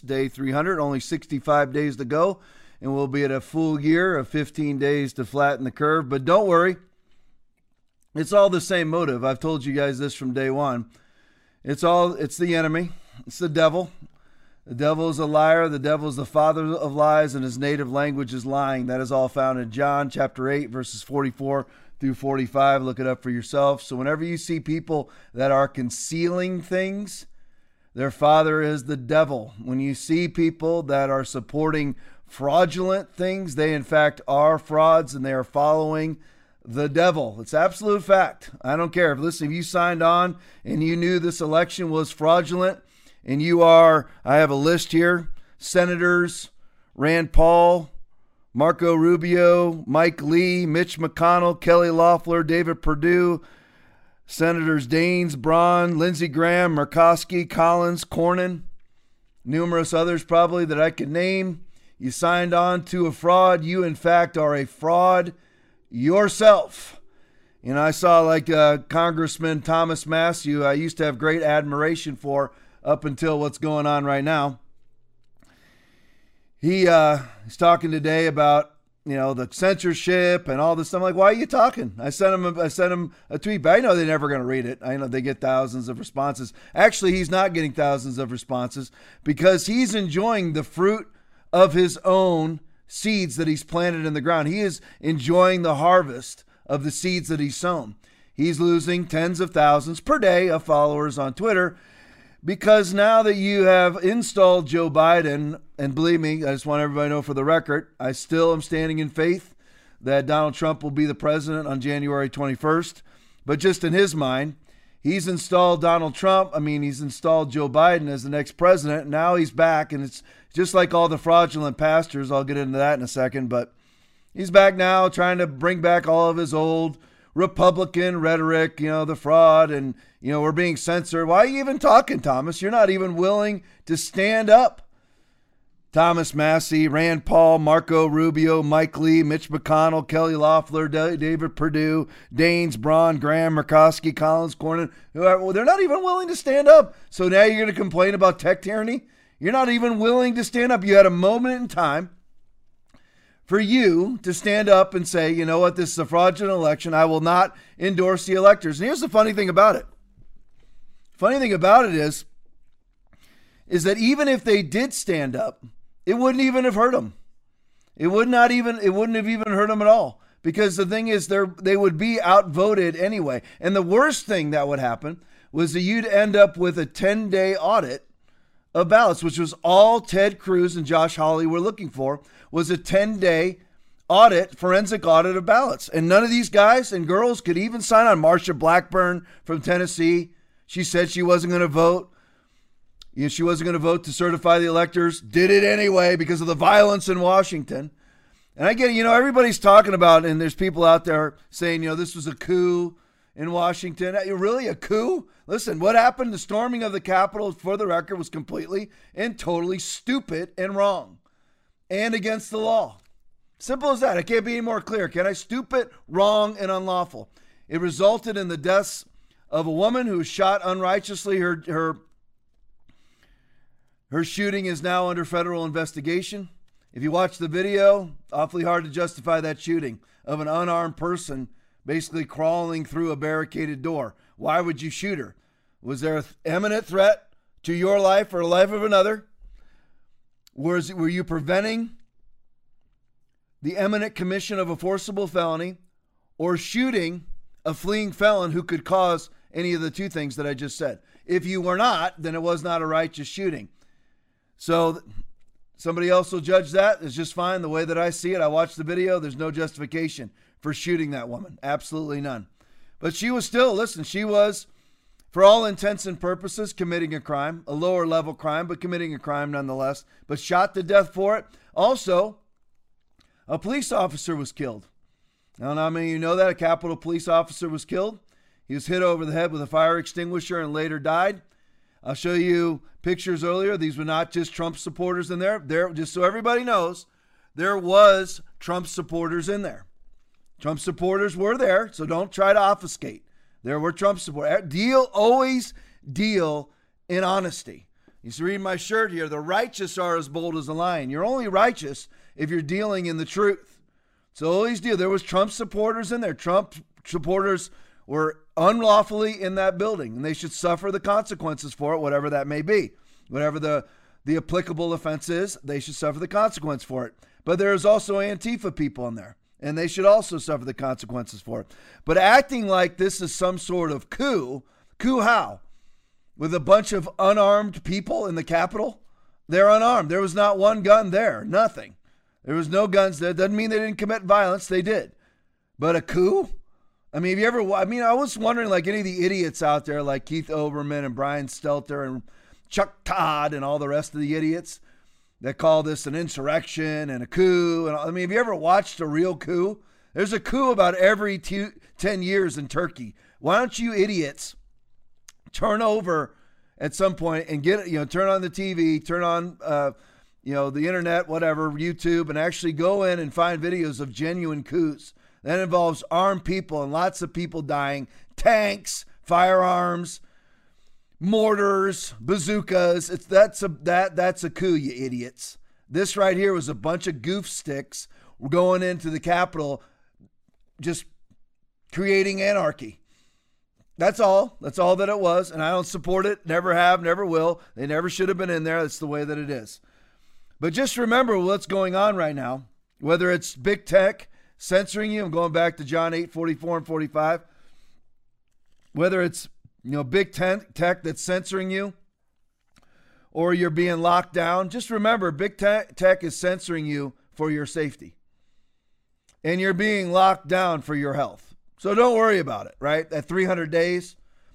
day 300, only 65 days to go, and we'll be at a full year of 15 days to flatten the curve. But don't worry, it's all the same motive. I've told you guys this from day one. It's all it's the enemy. It's the devil. The devil is a liar. The devil is the father of lies, and his native language is lying. That is all found in John chapter 8, verses 44 through 45. Look it up for yourself. So, whenever you see people that are concealing things, their father is the devil. When you see people that are supporting fraudulent things, they in fact are frauds and they are following the devil. It's absolute fact. I don't care. Listen, if you signed on and you knew this election was fraudulent, and you are, I have a list here Senators Rand Paul, Marco Rubio, Mike Lee, Mitch McConnell, Kelly Loeffler, David Perdue, Senators Daines, Braun, Lindsey Graham, Murkowski, Collins, Cornyn, numerous others probably that I could name. You signed on to a fraud. You, in fact, are a fraud yourself. You know, I saw like uh, Congressman Thomas Massie, I used to have great admiration for up until what's going on right now. He uh, he's talking today about you know the censorship and all this. I'm like, why are you talking? I sent him a, I sent him a tweet, but I know they're never going to read it. I know they get thousands of responses. Actually, he's not getting thousands of responses because he's enjoying the fruit of his own seeds that he's planted in the ground. He is enjoying the harvest of the seeds that he's sown. He's losing tens of thousands per day of followers on Twitter because now that you have installed Joe Biden, and believe me, I just want everybody to know for the record, I still am standing in faith that Donald Trump will be the president on January 21st. But just in his mind, he's installed Donald Trump. I mean, he's installed Joe Biden as the next president. Now he's back, and it's just like all the fraudulent pastors. I'll get into that in a second. But he's back now trying to bring back all of his old Republican rhetoric, you know, the fraud and, you know, we're being censored. Why are you even talking, Thomas? You're not even willing to stand up. Thomas Massie, Rand Paul, Marco Rubio, Mike Lee, Mitch McConnell, Kelly Loeffler, David Perdue, Daines, Braun, Graham, Murkowski, Collins, Cornyn. Well, they're not even willing to stand up. So now you're going to complain about tech tyranny? You're not even willing to stand up. You had a moment in time for you to stand up and say, you know what, this is a fraudulent election. I will not endorse the electors. And here's the funny thing about it. Funny thing about it is, is that even if they did stand up, it wouldn't even have hurt them. It would not even it wouldn't have even hurt them at all because the thing is they they would be outvoted anyway. And the worst thing that would happen was that you'd end up with a 10-day audit of ballots, which was all Ted Cruz and Josh Hawley were looking for, was a 10 day audit, forensic audit of ballots. And none of these guys and girls could even sign on. Marsha Blackburn from Tennessee, she said she wasn't going to vote. You know, she wasn't going to vote to certify the electors, did it anyway because of the violence in Washington. And I get, it, you know, everybody's talking about, and there's people out there saying, you know, this was a coup in Washington. Uh, really, a coup? Listen, what happened? The storming of the Capitol, for the record, was completely and totally stupid and wrong and against the law. Simple as that. It can't be any more clear. Can I? Stupid, wrong, and unlawful. It resulted in the deaths of a woman who was shot unrighteously. Her her her shooting is now under federal investigation. If you watch the video, awfully hard to justify that shooting of an unarmed person basically crawling through a barricaded door. Why would you shoot her? Was there an imminent threat to your life or the life of another? Was, were you preventing the imminent commission of a forcible felony or shooting a fleeing felon who could cause any of the two things that I just said? If you were not, then it was not a righteous shooting. So somebody else will judge that. It's just fine the way that I see it. I watched the video. There's no justification for shooting that woman. Absolutely none. But she was still, listen, she was, for all intents and purposes, committing a crime, a lower level crime, but committing a crime nonetheless, but shot to death for it. Also, a police officer was killed. I don't know how many of you know that. A Capitol police officer was killed. He was hit over the head with a fire extinguisher and later died. I'll show you pictures earlier. These were not just Trump supporters in there. There, just so everybody knows, there was Trump supporters in there. Trump supporters were there, so don't try to obfuscate. There were Trump supporters. Eh, deal always deal in honesty. You see, read my shirt here. The righteous are as bold as a lion. You're only righteous if you're dealing in the truth. So always deal. There was Trump supporters in there. Trump supporters were unlawfully in that building, and they should suffer the consequences for it, whatever that may be. Whatever the, the applicable offense is, they should suffer the consequence for it. But there is also Antifa people in there, and they should also suffer the consequences for it. But acting like this is some sort of coup, coup how? With a bunch of unarmed people in the Capitol? They're unarmed. There was not one gun there, nothing. There was no guns there. Doesn't mean they didn't commit violence. They did. But a coup? I mean, have you ever? I mean, I was wondering, like any of the idiots out there, like Keith Olbermann and Brian Stelter and Chuck Todd and all the rest of the idiots that call this an insurrection and a coup. And I mean, have you ever watched a real coup? There's a coup about every two, 10 years in Turkey. Why don't you idiots turn over at some point and get, you know, turn on the TV, turn on, uh, you know, the internet, whatever, YouTube, and actually go in and find videos of genuine coups. That involves armed people and lots of people dying, tanks, firearms, mortars, bazookas. It's that's a that that's a coup, you idiots. This right here was a bunch of goof sticks going into the Capitol, just creating anarchy. That's all. That's all that it was. And I don't support it. Never have, never will. They never should have been in there. That's the way that it is. But just remember what's going on right now, whether it's big tech censoring you, I'm going back to John 8, 44 and 45, whether it's you know big tech that's censoring you or you're being locked down, just remember big tech is censoring you for your safety. And you're being locked down for your health. So don't worry about it, right? That 300 days,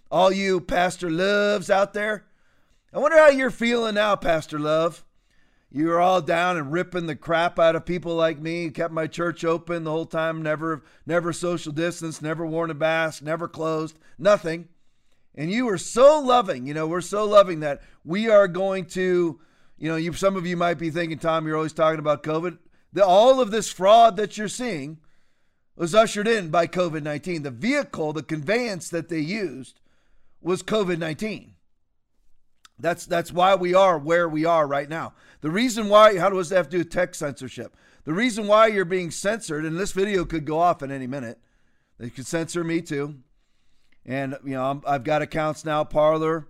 all you Pastor Loves out there, I wonder how you're feeling now, Pastor Love. You were all down and ripping the crap out of people like me. Kept my church open the whole time. Never, never social distance. Never worn a mask. Never closed. Nothing. And you were so loving. You know, we're so loving that we are going to. You know, you some of you might be thinking, Tom, you're always talking about COVID. The, all of this fraud that you're seeing was ushered in by COVID 19. The vehicle, the conveyance that they used was COVID 19. That's, that's why we are where we are right now. The reason why, how does that have to do with tech censorship? The reason why you're being censored, and this video could go off at any minute, they could censor me too. And, you know, i have got accounts now, Parler,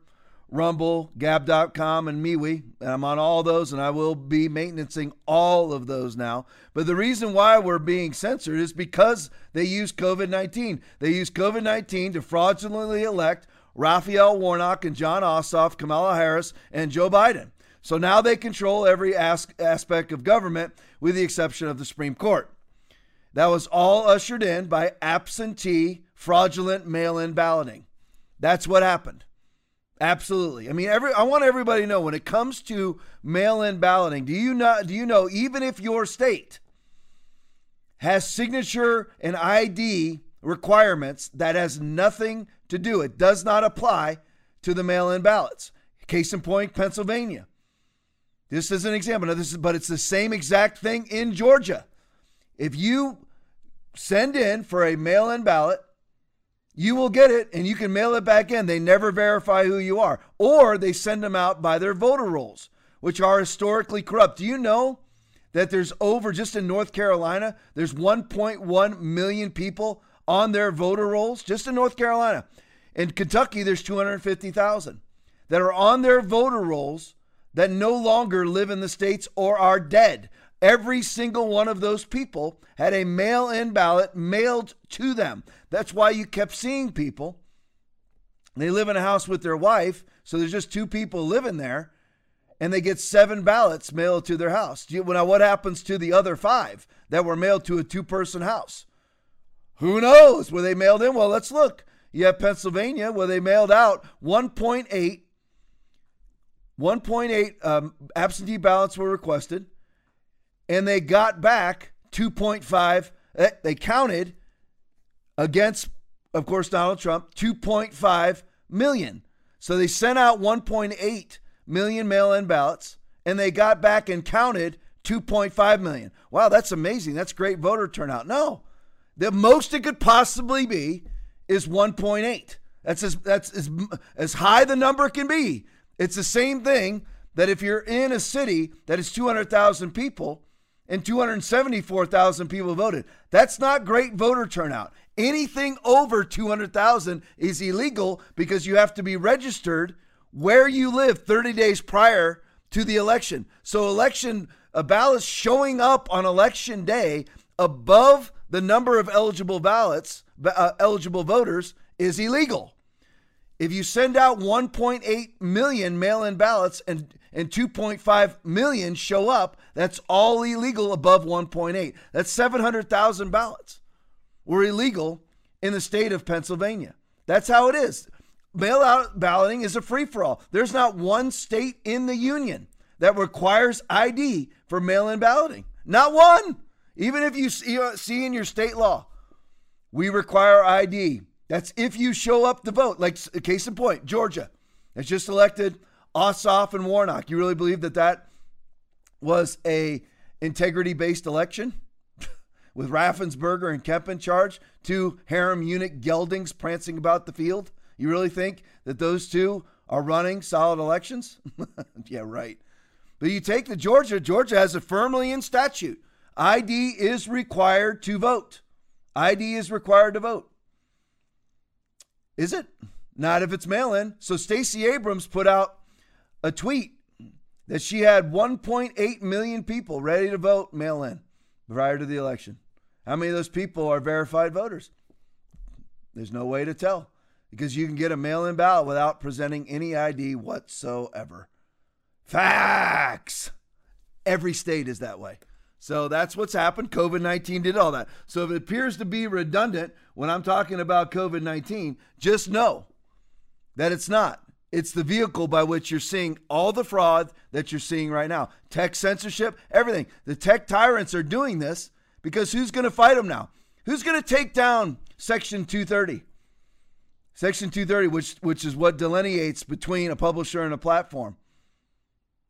Rumble, Gab.com, and MeWe. And I'm on all those, and I will be maintaining all of those now. But the reason why we're being censored is because they use COVID 19. They use COVID 19 to fraudulently elect Raphael Warnock and Jon Ossoff, Kamala Harris, and Joe Biden. So now they control every as- aspect of government with the exception of the Supreme Court. That was all ushered in by absentee, fraudulent mail in balloting. That's what happened. Absolutely. I mean, every I want everybody to know when it comes to mail-in balloting, do you not do you know even if your state has signature and ID requirements that has nothing to do it does not apply to the mail-in ballots. Case in point, Pennsylvania. This is an example. Now, this is, but it's the same exact thing in Georgia. If you send in for a mail-in ballot you will get it and you can mail it back in. They never verify who you are, or they send them out by their voter rolls, which are historically corrupt. Do you know that there's over just in North Carolina, there's 1.1 million people on their voter rolls just in North Carolina. In Kentucky, there's 250,000 that are on their voter rolls that no longer live in the states or are dead. Every single one of those people had a mail in ballot mailed to them. That's why you kept seeing people. They live in a house with their wife, so there's just two people living there, and they get seven ballots mailed to their house. Now, what happens to the other five that were mailed to a two person house? Who knows? Were they mailed in? Well, let's look. You have Pennsylvania where they mailed out 1.8 1.8 um, absentee ballots were requested and they got back 2.5. Eh, they counted against, of course, Donald Trump, 2.5 million. So they sent out 1.8 million mail in ballots and they got back and counted 2.5 million. Wow, that's amazing. That's great voter turnout. No, the most it could possibly be is 1.8. That's as that's as as high the number can be. It's the same thing that if you're in a city that is 200,000 people and 274,000 people voted, that's not great voter turnout. Anything over 200,000 is illegal because you have to be registered where you live 30 days prior to the election. So election uh, ballots showing up on election day above the number of eligible ballots, uh, eligible voters is illegal. If you send out 1.8 million mail-in ballots and and 2.5 million show up, that's all illegal above 1.8. That's 700,000 ballots were illegal in the state of Pennsylvania. That's how it is. Mail out balloting is a free for all. There's not one state in the union that requires ID for mail in balloting. Not one. Even if you see uh, in your state law, we require ID. That's if you show up to vote. Like, case in point, Georgia has just elected Ossoff and Warnock. You really believe that that was a integrity based election? with Raffensperger and Kemp in charge, two harem eunuch geldings prancing about the field? You really think that those two are running solid elections? yeah, right. But you take the Georgia, Georgia has it firmly in statute. ID is required to vote. ID is required to vote. Is it? Not if it's mail in. So Stacey Abrams put out a tweet that she had 1.8 million people ready to vote mail in prior to the election. How many of those people are verified voters? There's no way to tell because you can get a mail in ballot without presenting any ID whatsoever. Facts. Every state is that way. So that's what's happened. COVID 19 did all that. So if it appears to be redundant when I'm talking about COVID 19, just know that it's not. It's the vehicle by which you're seeing all the fraud that you're seeing right now. Tech censorship, everything. The tech tyrants are doing this because who's going to fight them now? Who's going to take down Section 230? Section 230, which which is what delineates between a publisher and a platform.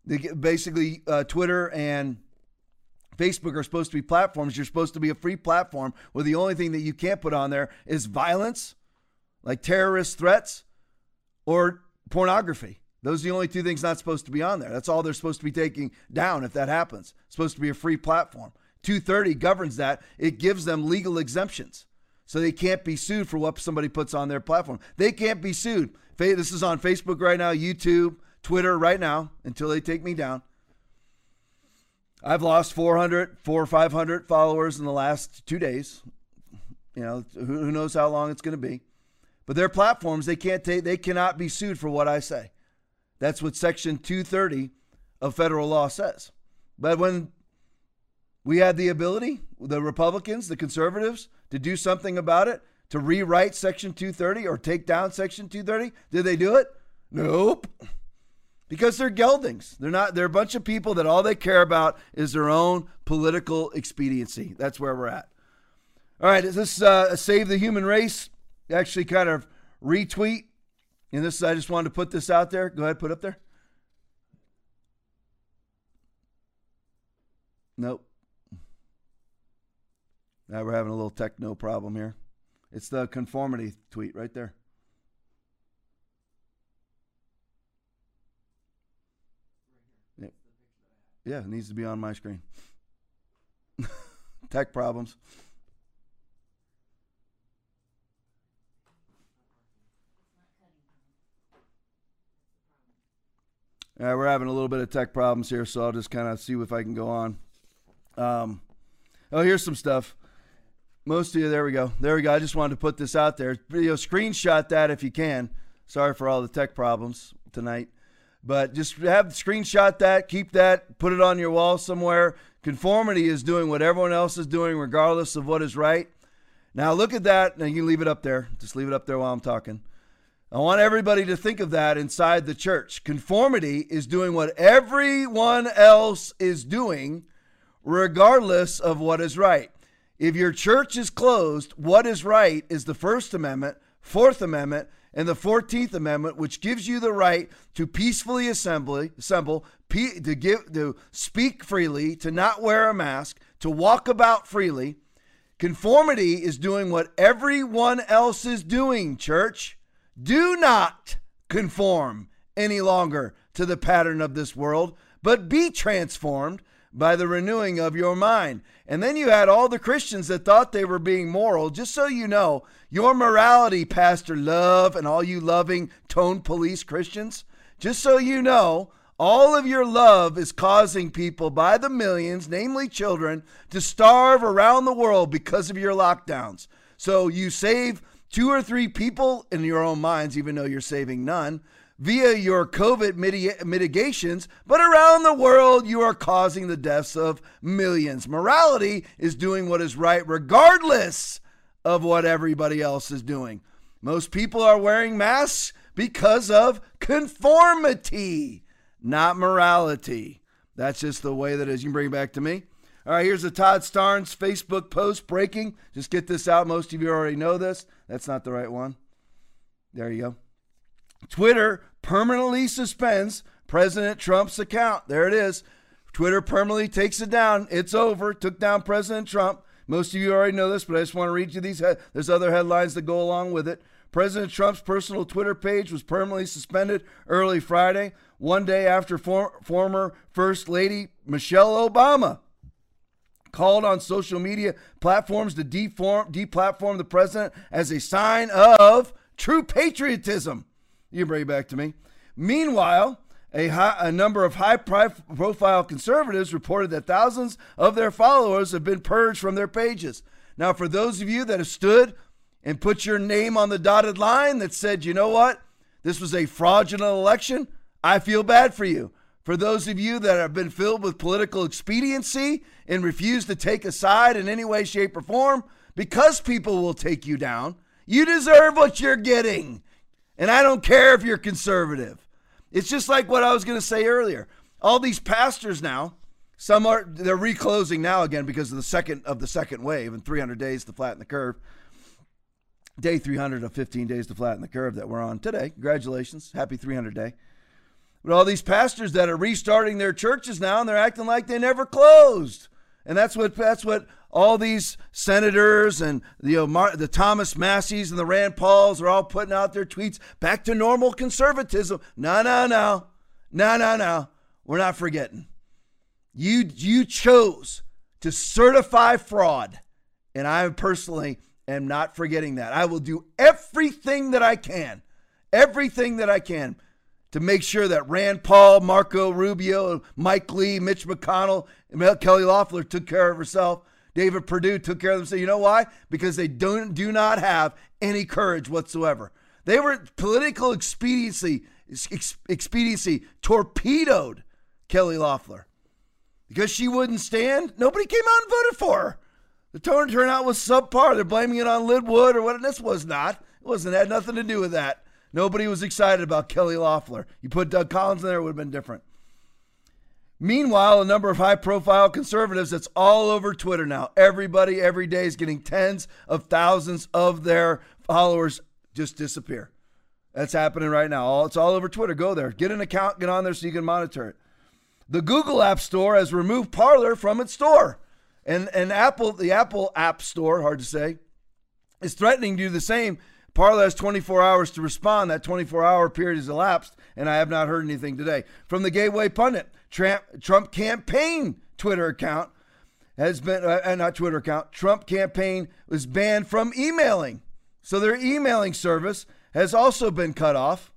They basically, uh, Twitter and Facebook are supposed to be platforms. You're supposed to be a free platform where the only thing that you can't put on there is violence, like terrorist threats, or pornography. Those are the only two things not supposed to be on there. That's all they're supposed to be taking down if that happens. It's supposed to be a free platform. 230 governs that. It gives them legal exemptions. So they can't be sued for what somebody puts on their platform. They can't be sued. This is on Facebook right now, YouTube, Twitter right now until they take me down. I've lost 400, 4 or 500 followers in the last two days. You know, who knows how long it's going to be. But their platforms, they can't take, they cannot be sued for what I say. That's what Section 230 of federal law says. But when we had the ability, the Republicans, the conservatives, to do something about it, to rewrite Section 230 or take down Section 230, did they do it? Nope because they're geldings. They're not. They're a bunch of people that all they care about is their own political expediency. That's where we're at. All right, is this uh, save the human race? Actually, kind of retweet. And this, I just wanted to put this out there. Go ahead, put it up there. Nope. Now we're having a little techno problem here. It's the conformity tweet right there. Yeah, it needs to be on my screen. Tech problems. Yeah, we're having a little bit of tech problems here, so I'll just kind of see if I can go on. Um, oh, here's some stuff. Most of you, there we go. There we go. I just wanted to put this out there. Know, screenshot that if you can. Sorry for all the tech problems tonight. But just have screenshot that, keep that, put it on your wall somewhere. Conformity is doing what everyone else is doing, regardless of what is right. Now look at that. Now you leave it up there. Just leave it up there while I'm talking. I want everybody to think of that inside the church. Conformity is doing what everyone else is doing, regardless of what is right. If your church is closed, what is right is the First Amendment, Fourth Amendment, and the 14th Amendment, which gives you the right to peacefully assembly, assemble, to give, to speak freely, to not wear a mask, to walk about freely. Conformity is doing what everyone else is doing, church. Do not conform. any longer to the pattern of this world, but be transformed by the renewing of your mind. And then you had all the Christians that thought they were being moral. Just so you know, your morality, Pastor Love, and all you loving tone police Christians, just so you know, all of your love is causing people by the millions, namely children, to starve around the world because of your lockdowns. So you save two or three people in your own minds, even though you're saving none via your COVID mitigations, but around the world, you are causing the deaths of millions. Morality is doing what is right, regardless of what everybody else is doing. Most people are wearing masks because of conformity, not morality. That's just the way that is. You can bring it back to me. All right, here's a Todd Starnes Facebook post breaking. Just get this out. Most of you already know this. That's not the right one. There you go. Twitter permanently suspends President Trump's account. There it is. Twitter permanently takes it down. It's over. Took down President Trump. Most of you already know this, but I just want to read you these. There's other headlines that go along with it. President Trump's personal Twitter page was permanently suspended early Friday, one day after for, former First Lady Michelle Obama called on social media platforms to deform, deplatform the president as a sign of true patriotism. You bring it back to me. Meanwhile, a, high, a number of high profile conservatives reported that thousands of their followers have been purged from their pages. Now, for those of you that have stood and put your name on the dotted line that said, you know what, this was a fraudulent election, I feel bad for you. For those of you that have been filled with political expediency and refuse to take a side in any way, shape, or form, because people will take you down, you deserve what you're getting. And I don't care if you're conservative. It's just like what I was going to say earlier. All these pastors now, some are they're reclosing now again because of the second of the second wave and 300 days to flatten the curve. Day 300 of 15 days to flatten the curve that we're on today. Congratulations. Happy 300 day. But all these pastors that are restarting their churches now and they're acting like they never closed. And that's what that's what all these senators and the, uh, you know, the Thomas Massie's and the Rand Pauls are all putting out their tweets back to normal conservatism. No, no, no. No, no, no. We're not forgetting. You, you chose to certify fraud. And I personally am not forgetting that. I will do everything that I can, everything that I can to make sure that Rand Paul, Marco Rubio, Mike Lee, Mitch McConnell, Kelly Loeffler took care of herself David Perdue took care of them. So you know why? Because they don't do not have any courage whatsoever. They were political expediency expediency torpedoed Kelly Loeffler because she wouldn't stand. Nobody came out and voted for her. The turnout was subpar. They're blaming it on Lin Wood or what. This was not. It wasn't had nothing to do with that. Nobody was excited about Kelly Loeffler. You put Doug Collins in there, it would have been different. Meanwhile, a number of high profile conservatives that's all over Twitter now. Everybody every day is getting tens of thousands of their followers just disappear. That's happening right now. All it's all over Twitter. Go there. Get an account, get on there so you can monitor it. The Google App Store has removed Parler from its store. And and Apple, the Apple App Store, hard to say, is threatening to do the same. Parler has 24 hours to respond. That 24 hour period has elapsed, and I have not heard anything today. From the Gateway Pundit, Trump, Trump campaign Twitter account has been, uh, not Twitter account, Trump campaign was banned from emailing. So their emailing service has also been cut off.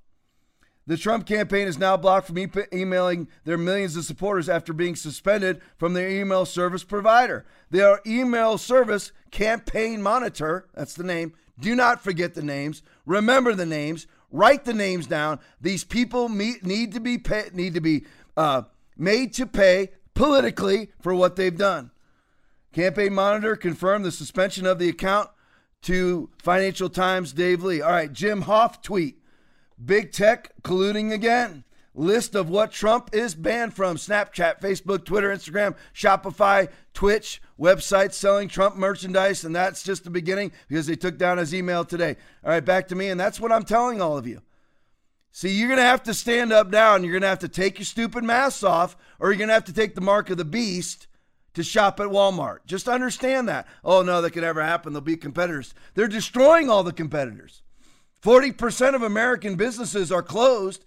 The Trump campaign is now blocked from e- emailing their millions of supporters after being suspended from their email service provider. Their email service, Campaign Monitor, that's the name. Do not forget the names. Remember the names. Write the names down. These people meet, need to be pay, need to be uh, made to pay politically for what they've done. Campaign Monitor confirmed the suspension of the account to Financial Times Dave Lee. All right, Jim Hoft tweet. Big tech colluding again. List of what Trump is banned from Snapchat, Facebook, Twitter, Instagram, Shopify, Twitch, websites selling Trump merchandise. And that's just the beginning because they took down his email today. All right, back to me. And that's what I'm telling all of you. See, you're going to have to stand up now and you're going to have to take your stupid masks off or you're going to have to take the mark of the beast to shop at Walmart. Just understand that. Oh, no, that could never happen. There'll be competitors. They're destroying all the competitors. 40% of American businesses are closed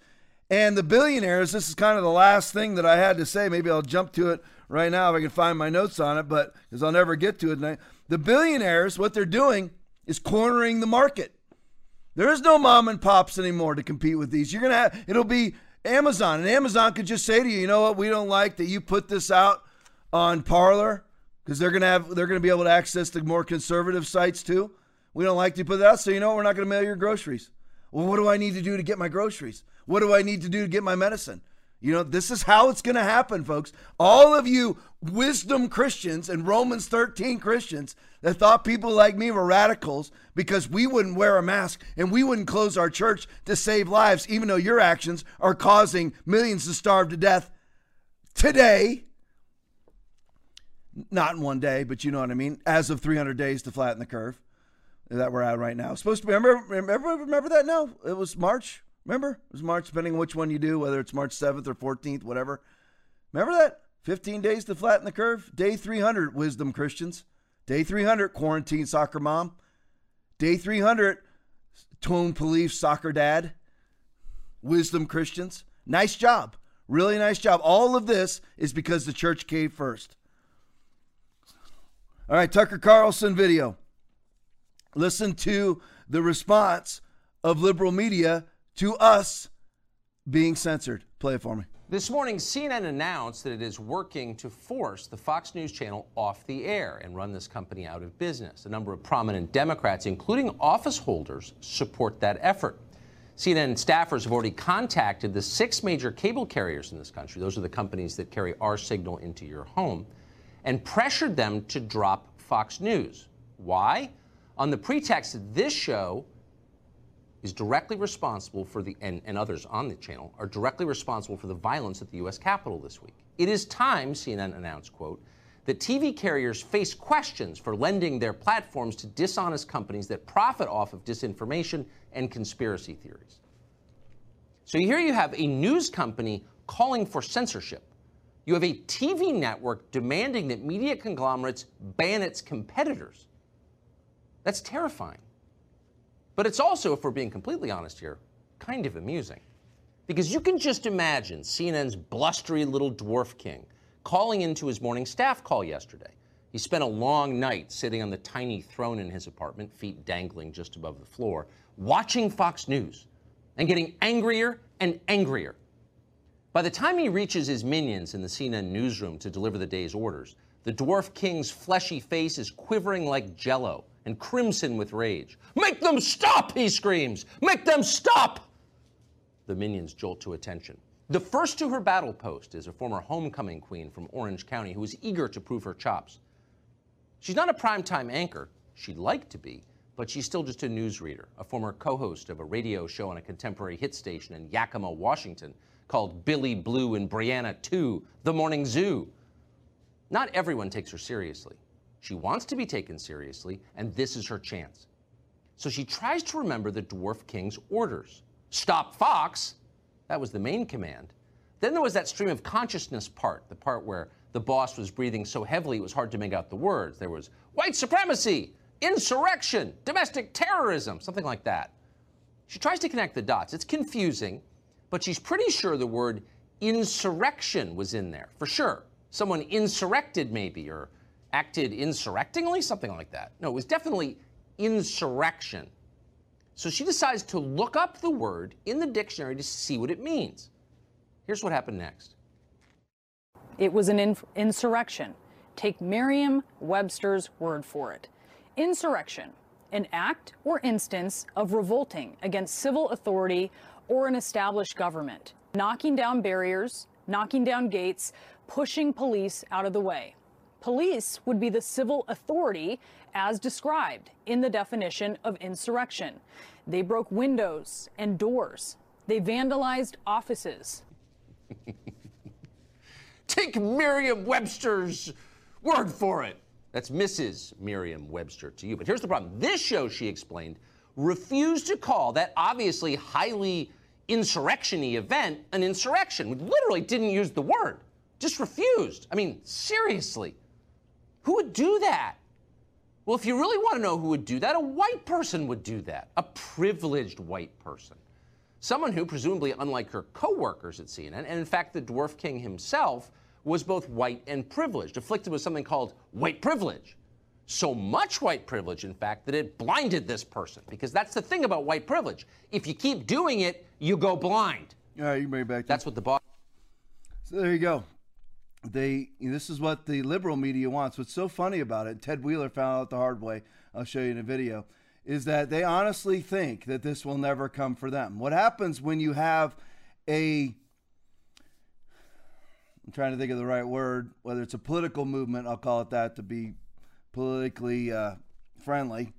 And the billionaires, this is kind of the last thing that I had to say. Maybe I'll jump to it right now if I can find my notes on it, but because I'll never get to it. The billionaires, what they're doing is cornering the market. There is no mom and pops anymore to compete with these. You're gonna have it'll be Amazon, and Amazon could just say to you, you know what, we don't like that you put this out on Parler because they're gonna have they're gonna be able to access the more conservative sites too. We don't like to put that out, so you know what, we're not gonna mail your groceries. Well, what do I need to do to get my groceries? What do I need to do to get my medicine? You know, this is how it's going to happen, folks. All of you wisdom Christians and Romans 13 Christians that thought people like me were radicals because we wouldn't wear a mask and we wouldn't close our church to save lives, even though your actions are causing millions to starve to death today. Not in one day, but you know what I mean. As of 300 days to flatten the curve that we're at right now. Supposed to be, remember, remember, remember that? No, it was March. Remember? It was March, depending on which one you do, whether it's March 7th or 14th, whatever. Remember that? 15 days to flatten the curve. Day 300, wisdom Christians. Day 300, quarantine soccer mom. Day 300, tone police soccer dad. Wisdom Christians. Nice job. Really nice job. All of this is because the church came first. All right, Tucker Carlson video. Listen to the response of liberal media to us being censored. Play it for me. This morning, CNN announced that it is working to force the Fox News channel off the air and run this company out of business. A number of prominent Democrats, including office holders, support that effort. CNN staffers have already contacted the six major cable carriers in this country. Those are the companies that carry our signal into your home and pressured them to drop Fox News. Why? On the pretext that this show is directly responsible for the, and, and others on the channel are directly responsible for the violence at the U.S. Capitol this week. It is time, CNN announced, quote, that TV carriers face questions for lending their platforms to dishonest companies that profit off of disinformation and conspiracy theories. So here you have a news company calling for censorship. You have a TV network demanding that media conglomerates ban its competitors. That's terrifying. But it's also, if we're being completely honest here, kind of amusing. Because you can just imagine CNN's blustery little dwarf king calling into his morning staff call yesterday. He spent a long night sitting on the tiny throne in his apartment, feet dangling just above the floor, watching Fox News and getting angrier and angrier. By the time he reaches his minions in the CNN newsroom to deliver the day's orders, the dwarf king's fleshy face is quivering like jello and crimson with rage. Make them stop, he screams. Make them stop. The minions jolt to attention. The first to her battle post is a former homecoming queen from Orange County who is eager to prove her chops. She's not a primetime anchor. She'd like to be, but she's still just a newsreader, a former co host of a radio show on a contemporary hit station in Yakima, Washington called Billy Blue and Brianna 2, The Morning Zoo. Not everyone takes her seriously. She wants to be taken seriously, and this is her chance. So she tries to remember the Dwarf King's orders. Stop Fox! That was the main command. Then there was that stream of consciousness part, the part where the boss was breathing so heavily it was hard to make out the words. There was white supremacy, insurrection, domestic terrorism, something like that. She tries to connect the dots. It's confusing, but she's pretty sure the word insurrection was in there, for sure. Someone insurrected, maybe, or acted insurrectingly, something like that. No, it was definitely insurrection. So she decides to look up the word in the dictionary to see what it means. Here's what happened next. It was an in- insurrection. Take Merriam Webster's word for it. Insurrection, an act or instance of revolting against civil authority or an established government, knocking down barriers, knocking down gates, pushing police out of the way. Police would be the civil authority as described in the definition of insurrection. They broke windows and doors. They vandalized offices. Take Merriam Webster's word for it. That's Mrs. Merriam Webster to you. But here's the problem this show, she explained, refused to call that obviously highly insurrection event an insurrection. We literally didn't use the word, just refused. I mean, seriously. Who would do that? Well, if you really want to know who would do that, a white person would do that, a privileged white person. Someone who, presumably, unlike her co-workers at CNN, and in fact the Dwarf King himself, was both white and privileged, afflicted with something called white privilege. So much white privilege, in fact, that it blinded this person. Because that's the thing about white privilege. If you keep doing it, you go blind. All right, you can bring it back. That's what the boss. So there you go. They this is what the liberal media wants. What's so funny about it, Ted Wheeler found out the hard way. I'll show you in a video. Is that they honestly think that this will never come for them. What happens when you have a I'm trying to think of the right word, whether it's a political movement, I'll call it that to be politically uh, friendly,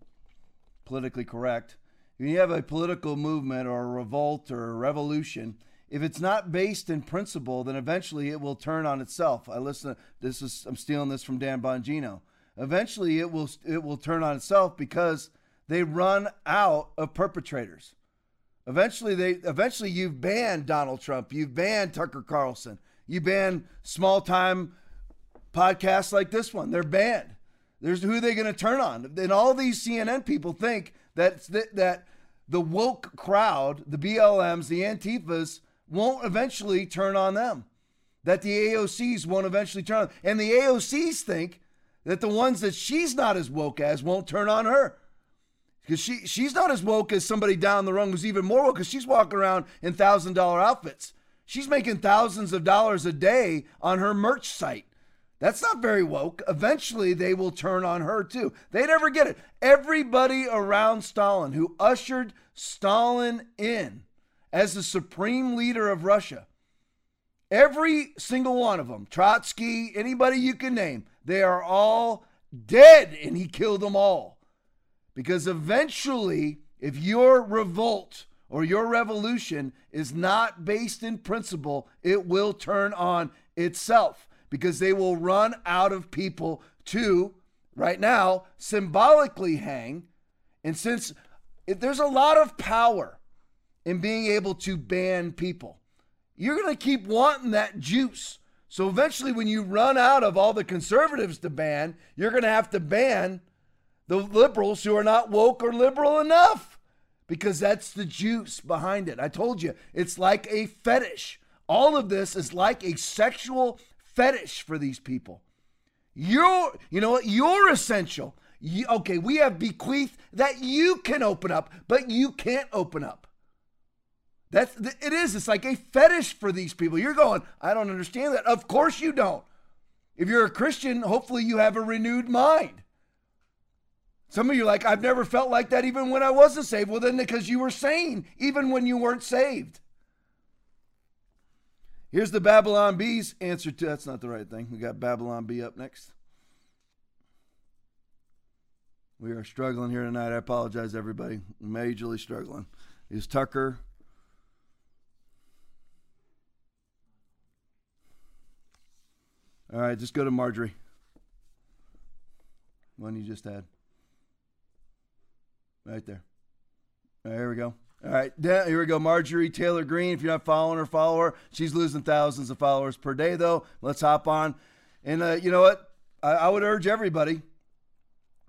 politically correct. When you have a political movement or a revolt or a revolution, if it's not based in principle, then eventually it will turn on itself. I listen. This is I'm stealing this from Dan Bongino. Eventually, it will it will turn on itself because they run out of perpetrators. Eventually, they eventually you've banned Donald Trump, you've banned Tucker Carlson, you ban small time podcasts like this one. They're banned. There's who they going to turn on? And all these CNN people think that that the woke crowd, the BLMs, the Antifas, won't eventually turn on them. That the AOCs won't eventually turn on. And the AOCs think that the ones that she's not as woke as won't turn on her. Because she, she's not as woke as somebody down the rung who's even more woke because she's walking around in $1,000 outfits. She's making thousands of dollars a day on her merch site. That's not very woke. Eventually, they will turn on her too. They never get it. Everybody around Stalin who ushered Stalin in as the supreme leader of Russia, every single one of them, Trotsky, anybody you can name, they are all dead and he killed them all. Because eventually, if your revolt or your revolution is not based in principle, it will turn on itself because they will run out of people to, right now, symbolically hang. And since there's a lot of power in being able to ban people, you're going to keep wanting that juice. So eventually, when you run out of all the conservatives to ban, you're going to have to ban the liberals who are not woke or liberal enough because that's the juice behind it. I told you, it's like a fetish. All of this is like a sexual fetish for these people. You're, you know what? You're essential. You, okay, we have bequeath that you can open up, but you can't open up. That's it is. It's like a fetish for these people. You're going, I don't understand that. Of course you don't. If you're a Christian, hopefully you have a renewed mind. Some of you like, I've never felt like that even when I wasn't saved. Well, then because you were sane, even when you weren't saved. Here's the Babylon Bee's answer to that's not the right thing. We got Babylon Bee up next. We are struggling here tonight. I apologize, everybody. Majorly struggling. Is Tucker. All right, just go to Marjorie. One you just had. Right there. Right, here we go. All right, here we go. Marjorie Taylor Greene. If you're not following her, follow her. She's losing thousands of followers per day, though. Let's hop on. And uh, you know what? I, I would urge everybody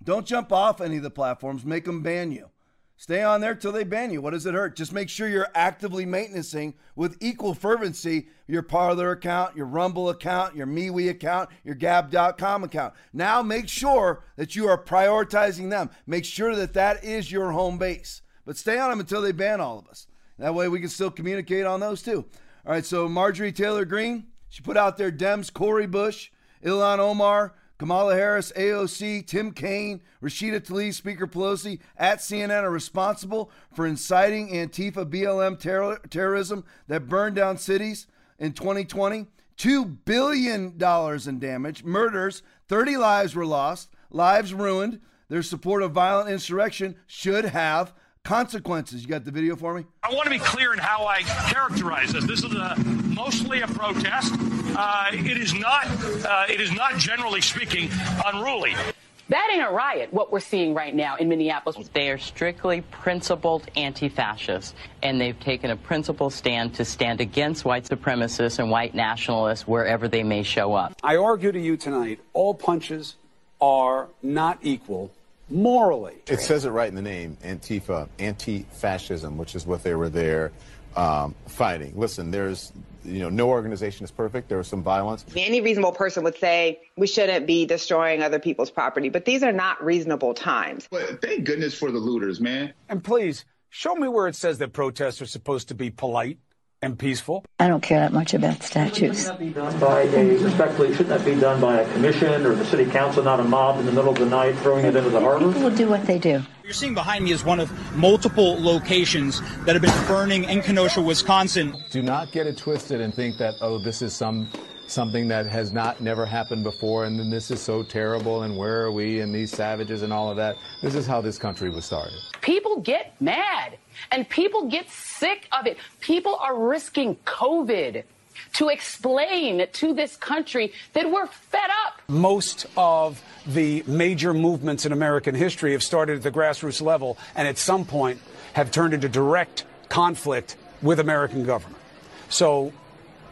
don't jump off any of the platforms, make them ban you. Stay on there till they ban you. What does it hurt? Just make sure you're actively maintaining with equal fervency your Parler account, your Rumble account, your MeWe account, your Gab.com account. Now make sure that you are prioritizing them. Make sure that that is your home base but stay on them until they ban all of us. That way we can still communicate on those too. All right, so Marjorie Taylor Greene, she put out there Dems, Cori Bush, Ilhan Omar, Kamala Harris, AOC, Tim Kaine, Rashida Tlaib, Speaker Pelosi at CNN are responsible for inciting Antifa BLM terror, terrorism that burned down cities in 2020. $2 billion in damage, murders, 30 lives were lost, lives ruined. Their support of violent insurrection should have consequences. You got the video for me? I want to be clear in how I characterize this. This is a, mostly a protest. Uh, it is not. Uh, it is not generally speaking unruly. That ain't a riot, what we're seeing right now in Minneapolis. They are strictly principled anti fascists, and they've taken a principled stand to stand against white supremacists and white nationalists wherever they may show up. I argue to you tonight all punches are not equal morally. It says it right in the name, Antifa, anti-fascism, which is what they were there um, fighting. Listen, there's you know no organization is perfect. There was some violence. Any reasonable person would say we shouldn't be destroying other people's property, but these are not reasonable times. But thank goodness for the looters, man. And please show me where it says that protests are supposed to be polite and peaceful. I don't care that much about statues. Shouldn't that be done by a, respectfully, shouldn't that be done by a commission or the city council, not a mob in the middle of the night throwing it into the harbor? People will do what they do. You're seeing behind me is one of multiple locations that have been burning in Kenosha, Wisconsin. Do not get it twisted and think that, oh, this is some something that has not never happened before and then this is so terrible and where are we and these savages and all of that. This is how this country was started. People get mad and people get sick of it. People are risking COVID to explain to this country that we're fed up. Most of the major movements in American history have started at the grassroots level and at some point have turned into direct conflict with American government. So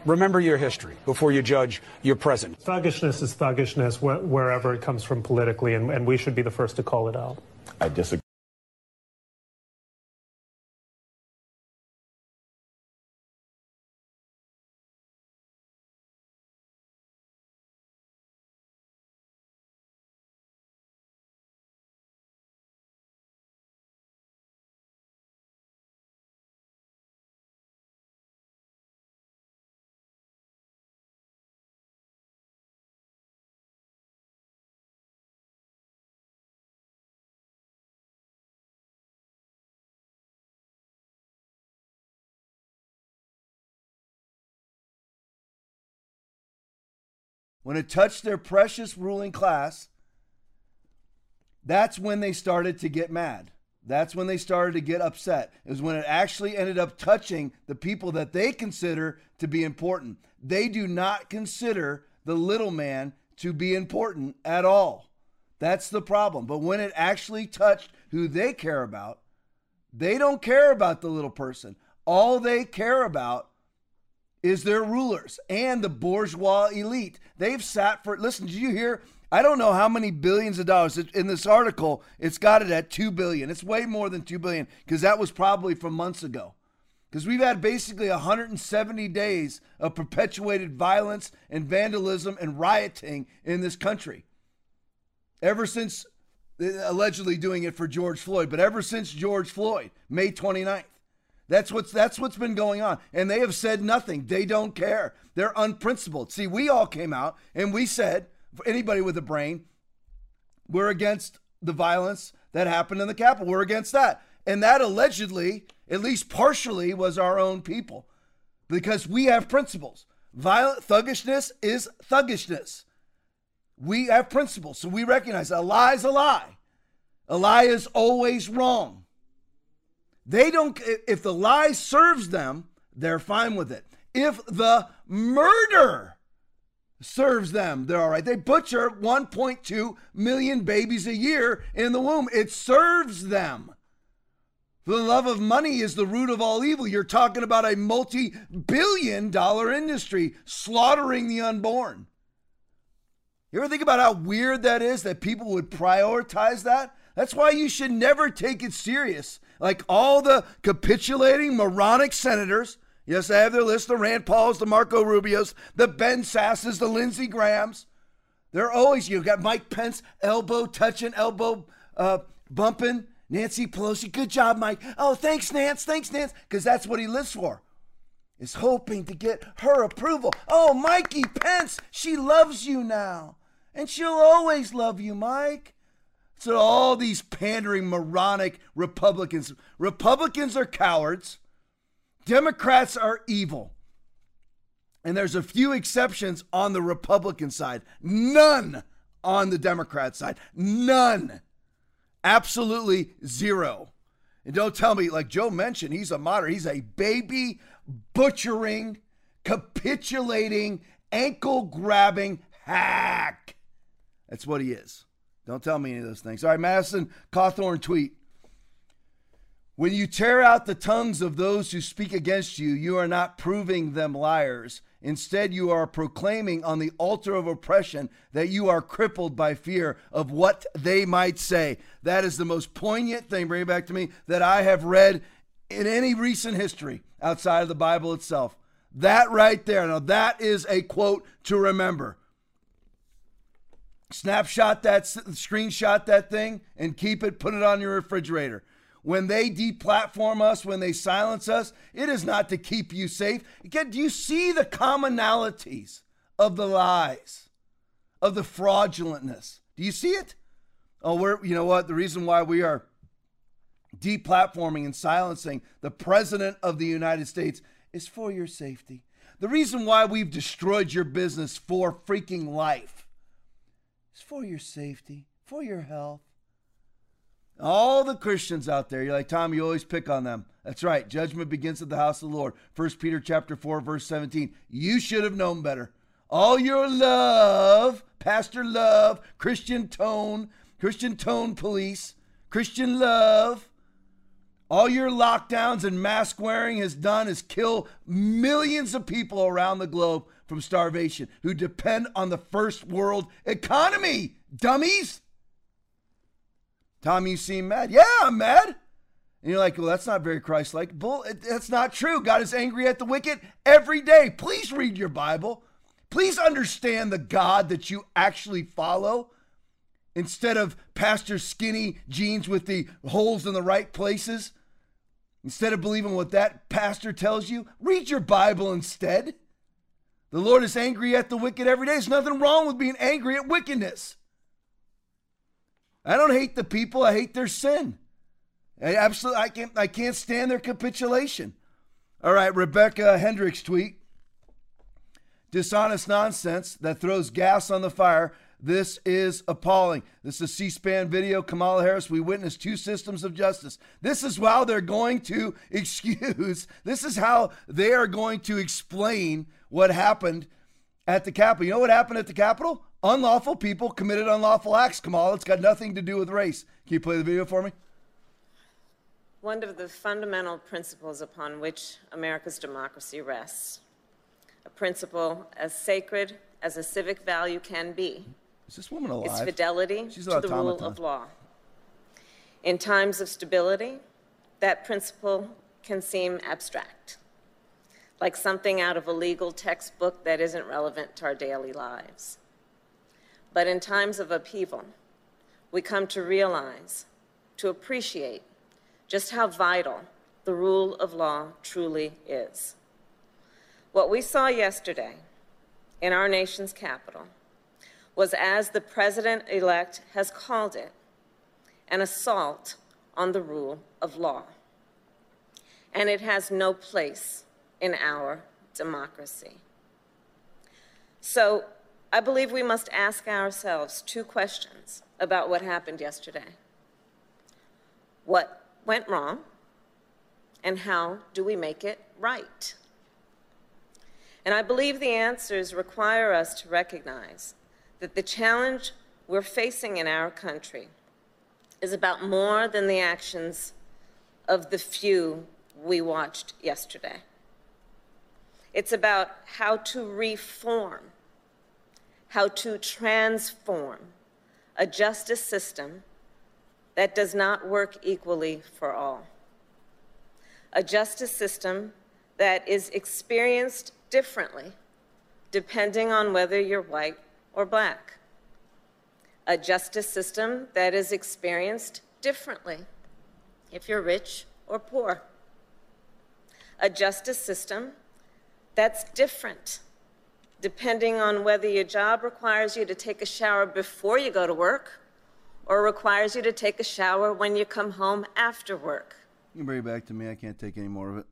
remember your history before you judge your present. Thuggishness is thuggishness wh- wherever it comes from politically, and, and we should be the first to call it out. I disagree. When it touched their precious ruling class, that's when they started to get mad. That's when they started to get upset. Is when it actually ended up touching the people that they consider to be important. They do not consider the little man to be important at all. That's the problem. But when it actually touched who they care about, they don't care about the little person. All they care about is their rulers and the bourgeois elite. They've sat for, listen, did you hear? I don't know how many billions of dollars in this article. It's got it at 2 billion. It's way more than 2 billion because that was probably from months ago. Because we've had basically 170 days of perpetuated violence and vandalism and rioting in this country. Ever since uh, allegedly doing it for George Floyd, but ever since George Floyd, May 29th. That's what's that's what's been going on. And they have said nothing. They don't care. They're unprincipled. See, we all came out and we said, for anybody with a brain, we're against the violence that happened in the Capitol. We're against that. And that allegedly, at least partially, was our own people. Because we have principles. Violent thuggishness is thuggishness. We have principles. So we recognize a lie is a lie. A lie is always wrong. They don't, if the lie serves them, they're fine with it. If the murder serves them, they're all right. They butcher 1.2 million babies a year in the womb. It serves them. The love of money is the root of all evil. You're talking about a multi billion dollar industry slaughtering the unborn. You ever think about how weird that is that people would prioritize that? That's why you should never take it serious. Like all the capitulating moronic senators, yes, I have their list the Rand Pauls, the Marco Rubios, the Ben Sasses, the Lindsey Grahams. They're always, you've got Mike Pence, elbow touching, elbow uh, bumping. Nancy Pelosi, good job, Mike. Oh, thanks, Nance. Thanks, Nance. Because that's what he lives for, is hoping to get her approval. Oh, Mikey Pence, she loves you now. And she'll always love you, Mike. So all these pandering, moronic Republicans. Republicans are cowards. Democrats are evil. And there's a few exceptions on the Republican side. None on the Democrat side. None. Absolutely zero. And don't tell me, like Joe mentioned, he's a moderate. He's a baby butchering, capitulating, ankle grabbing hack. That's what he is. Don't tell me any of those things. All right, Madison Cawthorn tweet. When you tear out the tongues of those who speak against you, you are not proving them liars. Instead, you are proclaiming on the altar of oppression that you are crippled by fear of what they might say. That is the most poignant thing, bring it back to me, that I have read in any recent history outside of the Bible itself. That right there. Now, that is a quote to remember. Snapshot that, screenshot that thing, and keep it, put it on your refrigerator. When they deplatform us, when they silence us, it is not to keep you safe. Again, do you see the commonalities of the lies, of the fraudulentness? Do you see it? Oh, we're, you know what? The reason why we are deplatforming and silencing the President of the United States is for your safety. The reason why we've destroyed your business for freaking life is for your safety, for your health. All the Christians out there, you're like, Tom, you always pick on them. That's right. Judgment begins at the house of the Lord. 1 Peter chapter 4, verse 17. You should have known better. All your love, Pastor Love, Christian Tone, Christian Tone Police, Christian Love, all your lockdowns and mask wearing has done is kill millions of people around the globe from starvation who depend on the first world economy. Dummies. Tom, you seem mad. Yeah, I'm mad. And you're like, well, that's not very Christ like. Bull, that's not true. God is angry at the wicked every day. Please read your Bible. Please understand the God that you actually follow instead of Pastor Skinny jeans with the holes in the right places. Instead of believing what that pastor tells you, read your Bible instead. The Lord is angry at the wicked every day. There's nothing wrong with being angry at wickedness. I don't hate the people, I hate their sin. I absolutely I can't I can't stand their capitulation. All right, Rebecca Hendricks tweet. Dishonest nonsense that throws gas on the fire. This is appalling. This is C SPAN video. Kamala Harris, we witnessed two systems of justice. This is how they're going to excuse, this is how they are going to explain what happened at the Capitol. You know what happened at the Capitol? Unlawful people committed unlawful acts, Kamala. It's got nothing to do with race. Can you play the video for me? One of the fundamental principles upon which America's democracy rests, a principle as sacred as a civic value can be, is this woman alive? It's fidelity She's to the rule of law. In times of stability, that principle can seem abstract, like something out of a legal textbook that isn't relevant to our daily lives. But in times of upheaval, we come to realize, to appreciate just how vital the rule of law truly is. What we saw yesterday in our nation's capital was, as the president elect has called it, an assault on the rule of law. And it has no place in our democracy. So I believe we must ask ourselves two questions about what happened yesterday. What went wrong? And how do we make it right? And I believe the answers require us to recognize that the challenge we're facing in our country is about more than the actions of the few we watched yesterday. It's about how to reform how to transform a justice system that does not work equally for all. A justice system that is experienced differently depending on whether you're white or black. A justice system that is experienced differently if you're rich or poor. A justice system that's different depending on whether your job requires you to take a shower before you go to work or requires you to take a shower when you come home after work. You can bring it back to me. I can't take any more of it.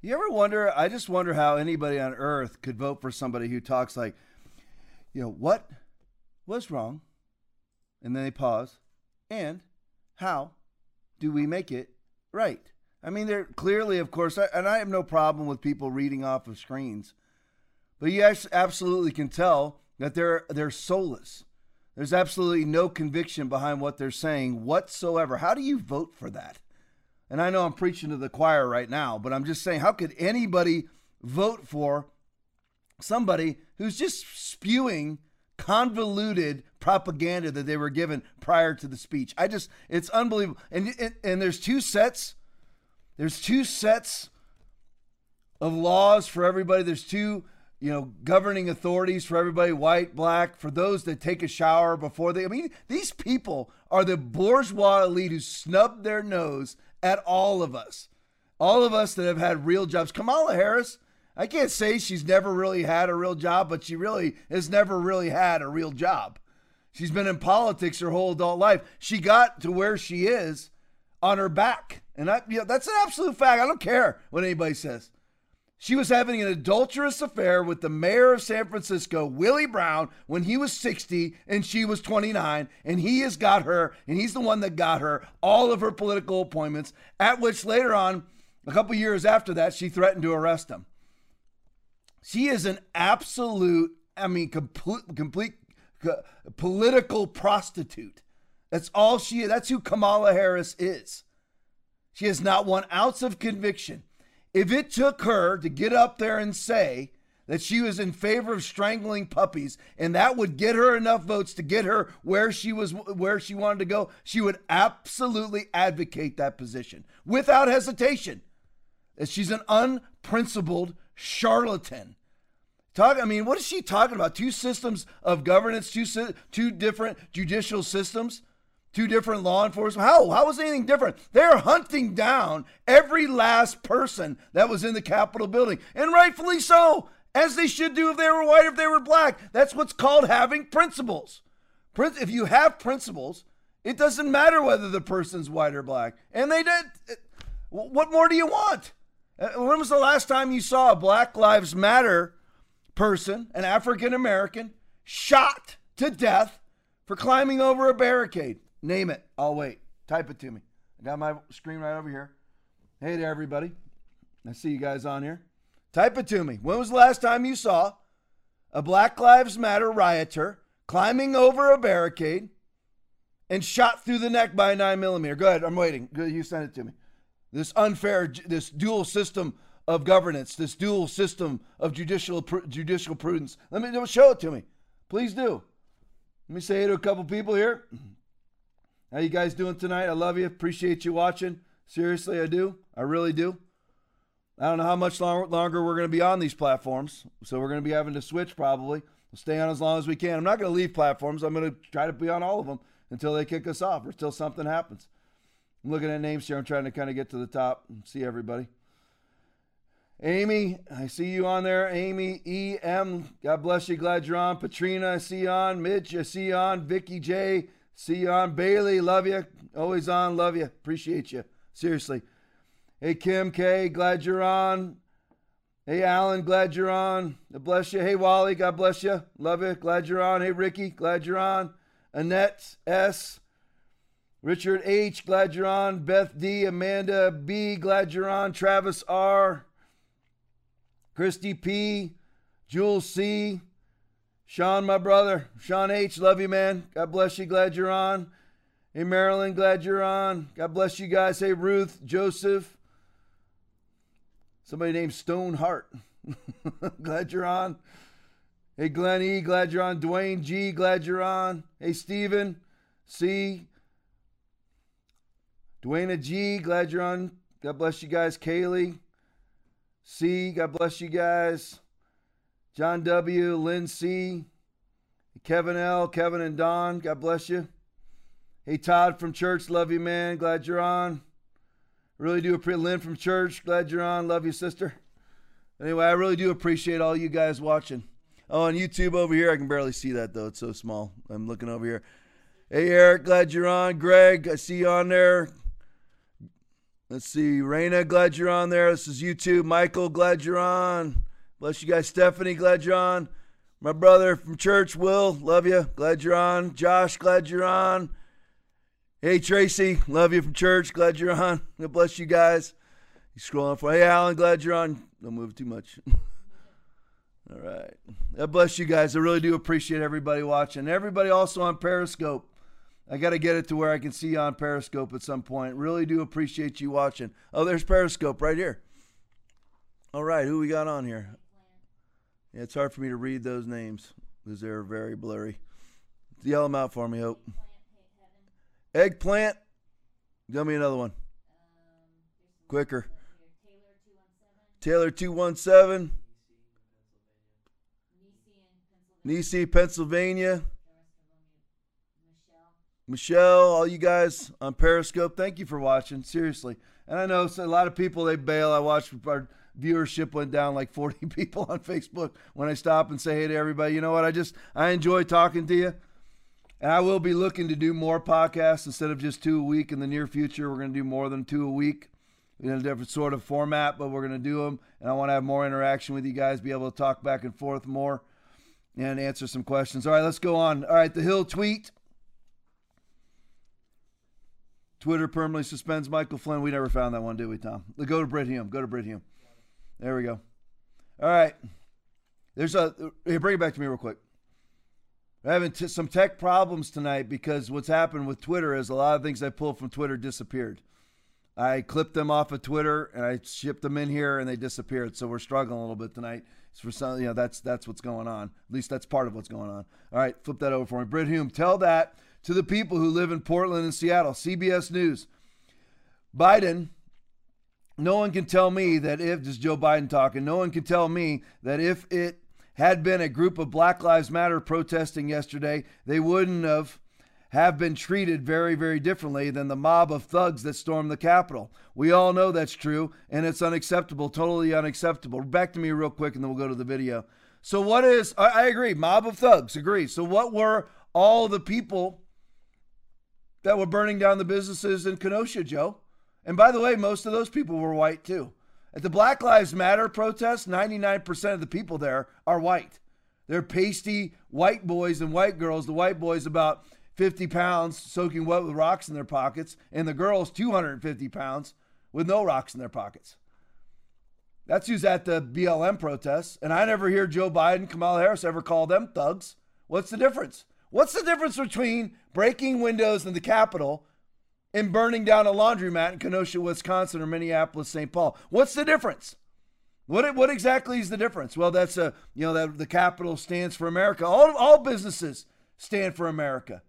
You ever wonder? I just wonder how anybody on earth could vote for somebody who talks like, you know, what was wrong? And then they pause. And how do we make it right? I mean, they're clearly, of course, and I have no problem with people reading off of screens. But you absolutely can tell that they're they're soulless. There's absolutely no conviction behind what they're saying whatsoever. How do you vote for that? and I know I'm preaching to the choir right now, but I'm just saying, how could anybody vote for somebody who's just spewing convoluted propaganda that they were given prior to the speech? I just, it's unbelievable. And, and, and there's two sets, there's two sets of laws for everybody. There's two you know, governing authorities for everybody, white, black, for those that take a shower before they. I mean, these people are the bourgeois elite who snub their nose at all of us. All of us that have had real jobs. Kamala Harris, I can't say she's never really had a real job, but she really has never really had a real job. She's been in politics her whole adult life. She got to where she is on her back. And I, know, that's an absolute fact. I don't care what anybody says. She was having an adulterous affair with the mayor of San Francisco, Willie Brown, when he was 60 and she was 29. And he has got her, and he's the one that got her all of her political appointments, at which later on, a couple years after that, she threatened to arrest him. She is an absolute, I mean, complete, complete political prostitute. That's all she is. That's who Kamala Harris is. She has not one ounce of conviction. If it took her to get up there and say that she was in favor of strangling puppies and that would get her enough votes to get her where she was where she wanted to go, she would absolutely advocate that position without hesitation. She's an unprincipled charlatan. Talk, I mean, what is she talking about? Two systems of governance, two two different judicial systems two different law enforcement. How? How was anything different? They're hunting down every last person that was in the Capitol building, and rightfully so, as they should do if they were white, if they were black. That's what's called having principles. If you have principles, it doesn't matter whether the person's white or black. And they did. What more do you want? Uh, when was the last time you saw a Black Lives Matter person, an African American, shot to death for climbing over a barricade? Name it. I'll wait. Type it to me. I got my screen right over here. Hey there, everybody. I see you guys on here. Type it to me. When was the last time you saw a Black Lives Matter rioter climbing over a barricade and shot through the neck by a 9 millimeter? Go ahead. I'm waiting. You send it to me. This unfair, this dual system of governance, this dual system of judicial judicial prudence. Let me show it to me. Please do. Let me say it to a couple people here. How you guys doing tonight? I love you. Appreciate you watching. Seriously, I do. I really do. I don't know how much long, longer we're going to be on these platforms, so we're going to be having to switch probably. We'll stay on as long as we can. I'm not going to leave platforms. I'm going to try to be on all of them until they kick us off or until something happens. I'm looking at names here. I'm trying to kind of get to the top and see everybody. Amy, I see you on there. Amy E M, God bless you. Glad you're on. Patrina, I see you on. Mitch, I see you on. Vicky J, See you on Bailey. Love you. Always on. Love you. Appreciate you. Seriously. Hey, Kim K. Glad you're on. Hey, Alan. Glad you're on. God bless you. Hey, Wally. God bless you. Love you. Glad you're on. Hey, Ricky. Glad you're on. Annette S. Richard H. Glad you're on. Beth D. Amanda B. Glad you're on. Travis R. Christy P. Jules C. Sean, my brother. Sean H., love you, man. God bless you. Glad you're on. Hey, Marilyn, glad you're on. God bless you guys. Hey, Ruth, Joseph. Somebody named Stoneheart. glad you're on. Hey, Glenn E., glad you're on. Dwayne G., glad you're on. Hey, Stephen C. Dwayne G., glad you're on. God bless you guys. Kaylee C., God bless you guys. John W., Lynn C., Kevin L., Kevin and Don, God bless you. Hey, Todd from church, love you, man. Glad you're on. Really do appreciate Lynn from church, glad you're on. Love you, sister. Anyway, I really do appreciate all you guys watching. Oh, on YouTube over here, I can barely see that though. It's so small. I'm looking over here. Hey, Eric, glad you're on. Greg, I see you on there. Let's see. Raina, glad you're on there. This is YouTube. Michael, glad you're on. Bless you guys. Stephanie, glad you're on. My brother from church, Will, love you. Glad you're on. Josh, glad you're on. Hey, Tracy, love you from church. Glad you're on. God bless you guys. You scrolling for. Hey, Alan, glad you're on. Don't move too much. All right. God bless you guys. I really do appreciate everybody watching. Everybody also on Periscope. I got to get it to where I can see you on Periscope at some point. Really do appreciate you watching. Oh, there's Periscope right here. All right, who we got on here? Yeah, it's hard for me to read those names because they're very blurry. Yell them out for me, Hope. Eggplant. Give me another one. Quicker. Taylor 217. Nisi, Pennsylvania. Michelle, all you guys on Periscope, thank you for watching. Seriously. And I know a lot of people, they bail. I watched our viewership went down like 40 people on Facebook when I stop and say hey to everybody. You know what? I just, I enjoy talking to you. And I will be looking to do more podcasts instead of just two a week in the near future. We're going to do more than two a week in a different sort of format, but we're going to do them. And I want to have more interaction with you guys, be able to talk back and forth more and answer some questions. All right, let's go on. All right, the Hill tweet. Twitter permanently suspends Michael Flynn. We never found that one, did we, Tom? Go to Brit Hume. Go to Brit Hume. There we go. All right. There's a here. Bring it back to me real quick. We're having t- some tech problems tonight because what's happened with Twitter is a lot of things I pulled from Twitter disappeared. I clipped them off of Twitter and I shipped them in here and they disappeared. So we're struggling a little bit tonight. It's for some, you know, that's that's what's going on. At least that's part of what's going on. All right, flip that over for me. Brit Hume, tell that to the people who live in Portland and Seattle. CBS News. Biden, no one can tell me that if, this is Joe Biden talking, no one can tell me that if it had been a group of Black Lives Matter protesting yesterday, they wouldn't have have been treated very, very differently than the mob of thugs that stormed the Capitol. We all know that's true, and it's unacceptable, totally unacceptable. Back to me real quick, and then we'll go to the video. So, what is, I agree, mob of thugs, agree. So, what were all the people that were burning down the businesses in Kenosha, Joe? And by the way, most of those people were white too. At the Black Lives Matter protest, 99% of the people there are white. They're pasty white boys and white girls. The white boys about 50 pounds soaking wet with rocks in their pockets, and the girls 250 pounds with no rocks in their pockets. That's who's at the BLM protests. And I never hear Joe Biden, Kamala Harris ever call them thugs. What's the difference? What's the difference between breaking windows in the Capitol and burning down a laundromat in Kenosha, Wisconsin, or Minneapolis, St. Paul? What's the difference? What, what exactly is the difference? Well, that's a you know that the capital stands for America. All all businesses stand for America.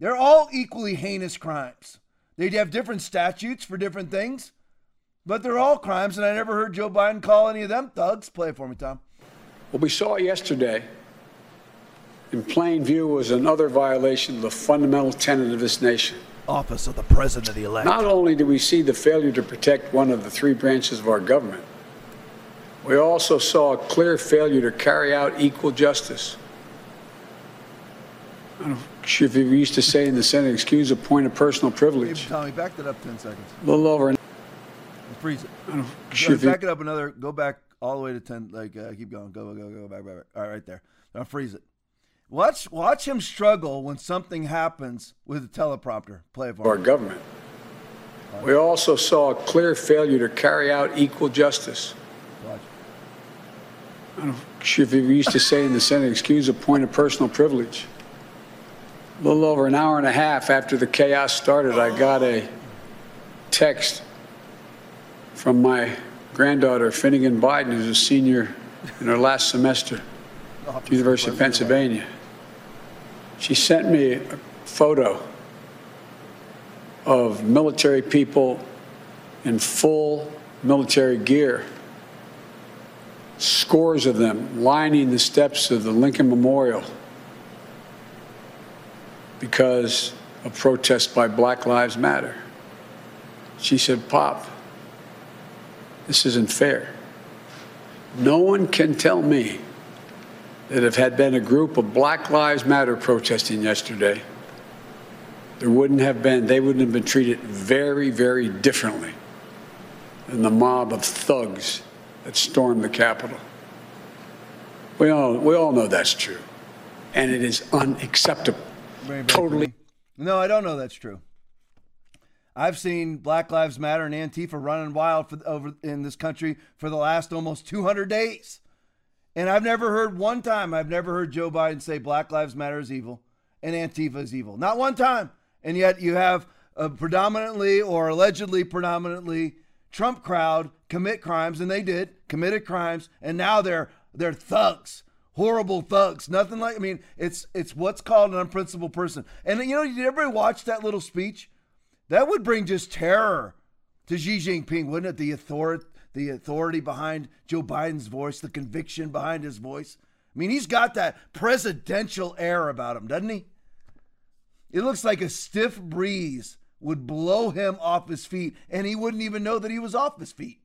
They're all equally heinous crimes. They have different statutes for different things, but they're all crimes. And I never heard Joe Biden call any of them thugs. Play it for me, Tom. What we saw yesterday in plain view was another violation of the fundamental tenet of this nation. Office of the President of the elect. Not only do we see the failure to protect one of the three branches of our government, we also saw a clear failure to carry out equal justice. I don't know if you used to say in the Senate, excuse a point of personal privilege. Tommy, back that up 10 seconds. A little over. An- Freeze it. I don't know if back it up another. Go back all the way to 10. Like, uh, keep going. Go, go, go, go back, back, back. All right, right there. Now freeze it. Watch, watch him struggle when something happens with the teleprompter. Play it for our government. We also saw a clear failure to carry out equal justice. Watch. I don't know if you used to say in the Senate, excuse a point of personal privilege. A little over an hour and a half after the chaos started, I got a text from my granddaughter, Finnegan Biden, who's a senior in her last semester the University of Pennsylvania. She sent me a photo of military people in full military gear, scores of them lining the steps of the Lincoln Memorial because of protests by Black Lives Matter. She said, Pop, this isn't fair. No one can tell me that if had been a group of Black Lives Matter protesting yesterday, there wouldn't have been, they wouldn't have been treated very, very differently than the mob of thugs that stormed the Capitol. We all, we all know that's true. And it is unacceptable. Totally. No, I don't know that's true. I've seen Black Lives Matter and Antifa running wild for, over in this country for the last almost 200 days. And I've never heard one time, I've never heard Joe Biden say Black Lives Matter is evil and Antifa is evil. Not one time. And yet you have a predominantly or allegedly predominantly Trump crowd commit crimes, and they did committed crimes, and now they're they're thugs, horrible thugs. Nothing like I mean, it's it's what's called an unprincipled person. And you know, did everybody watch that little speech? That would bring just terror to Xi Jinping, wouldn't it? The authority, the authority behind Joe Biden's voice, the conviction behind his voice. I mean, he's got that presidential air about him, doesn't he? It looks like a stiff breeze would blow him off his feet, and he wouldn't even know that he was off his feet.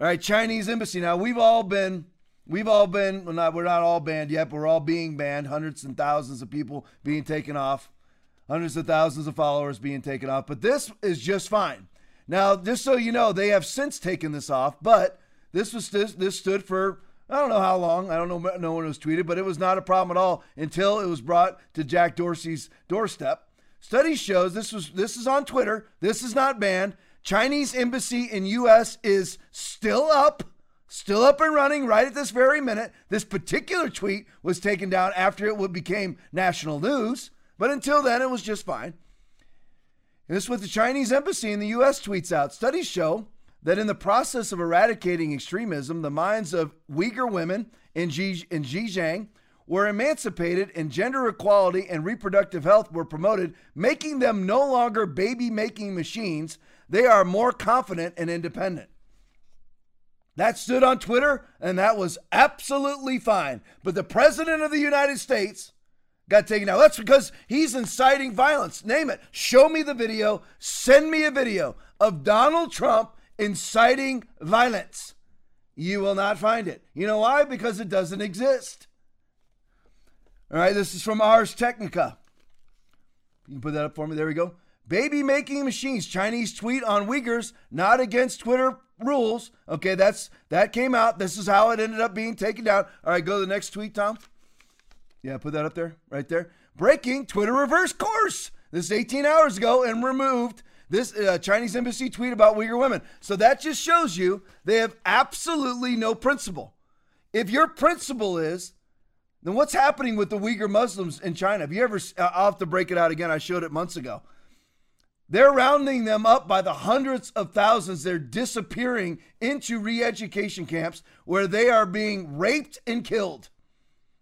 All right, Chinese embassy. Now we've all been, we've all been. Well, not we're not all banned yet, but we're all being banned. Hundreds and thousands of people being taken off, hundreds of thousands of followers being taken off. But this is just fine. Now, just so you know, they have since taken this off, but this was this, this stood for I don't know how long. I don't know no one was tweeted, but it was not a problem at all until it was brought to Jack Dorsey's doorstep. Study shows this was this is on Twitter. This is not banned. Chinese embassy in US is still up, still up and running right at this very minute. This particular tweet was taken down after it became national news, but until then it was just fine. And this is what the Chinese embassy in the US tweets out. Studies show that in the process of eradicating extremism, the minds of Uyghur women in, Xi, in Xinjiang were emancipated and gender equality and reproductive health were promoted, making them no longer baby making machines. They are more confident and independent. That stood on Twitter, and that was absolutely fine. But the President of the United States got taken out. That's because he's inciting violence. Name it. Show me the video. Send me a video of Donald Trump inciting violence. You will not find it. You know why? Because it doesn't exist. All right, this is from Ars Technica. You can put that up for me. There we go. Baby making machines. Chinese tweet on Uyghurs not against Twitter rules. Okay, that's that came out. This is how it ended up being taken down. All right, go to the next tweet, Tom. Yeah, put that up there, right there. Breaking Twitter reverse course. This is 18 hours ago and removed this uh, Chinese embassy tweet about Uyghur women. So that just shows you they have absolutely no principle. If your principle is, then what's happening with the Uyghur Muslims in China? Have you ever, uh, I'll have to break it out again. I showed it months ago. They're rounding them up by the hundreds of thousands. They're disappearing into re education camps where they are being raped and killed.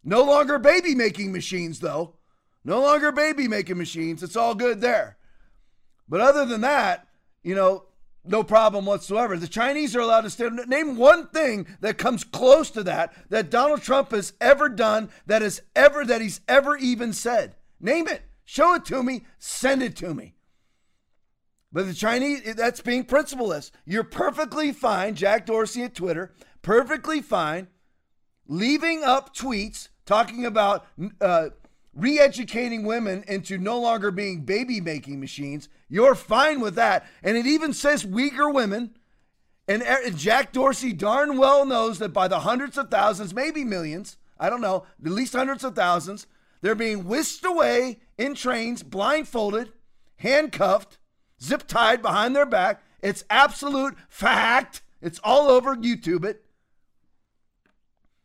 No longer baby making machines, though. No longer baby making machines. It's all good there. But other than that, you know, no problem whatsoever. The Chinese are allowed to stand. Name one thing that comes close to that that Donald Trump has ever done that is ever that he's ever even said. Name it. Show it to me. Send it to me. But the Chinese, that's being principleless. You're perfectly fine, Jack Dorsey at Twitter, perfectly fine, leaving up tweets talking about uh, re educating women into no longer being baby making machines. You're fine with that. And it even says Uyghur women. And Jack Dorsey darn well knows that by the hundreds of thousands, maybe millions, I don't know, at least hundreds of thousands, they're being whisked away in trains, blindfolded, handcuffed, zip tied behind their back. It's absolute fact. It's all over YouTube it.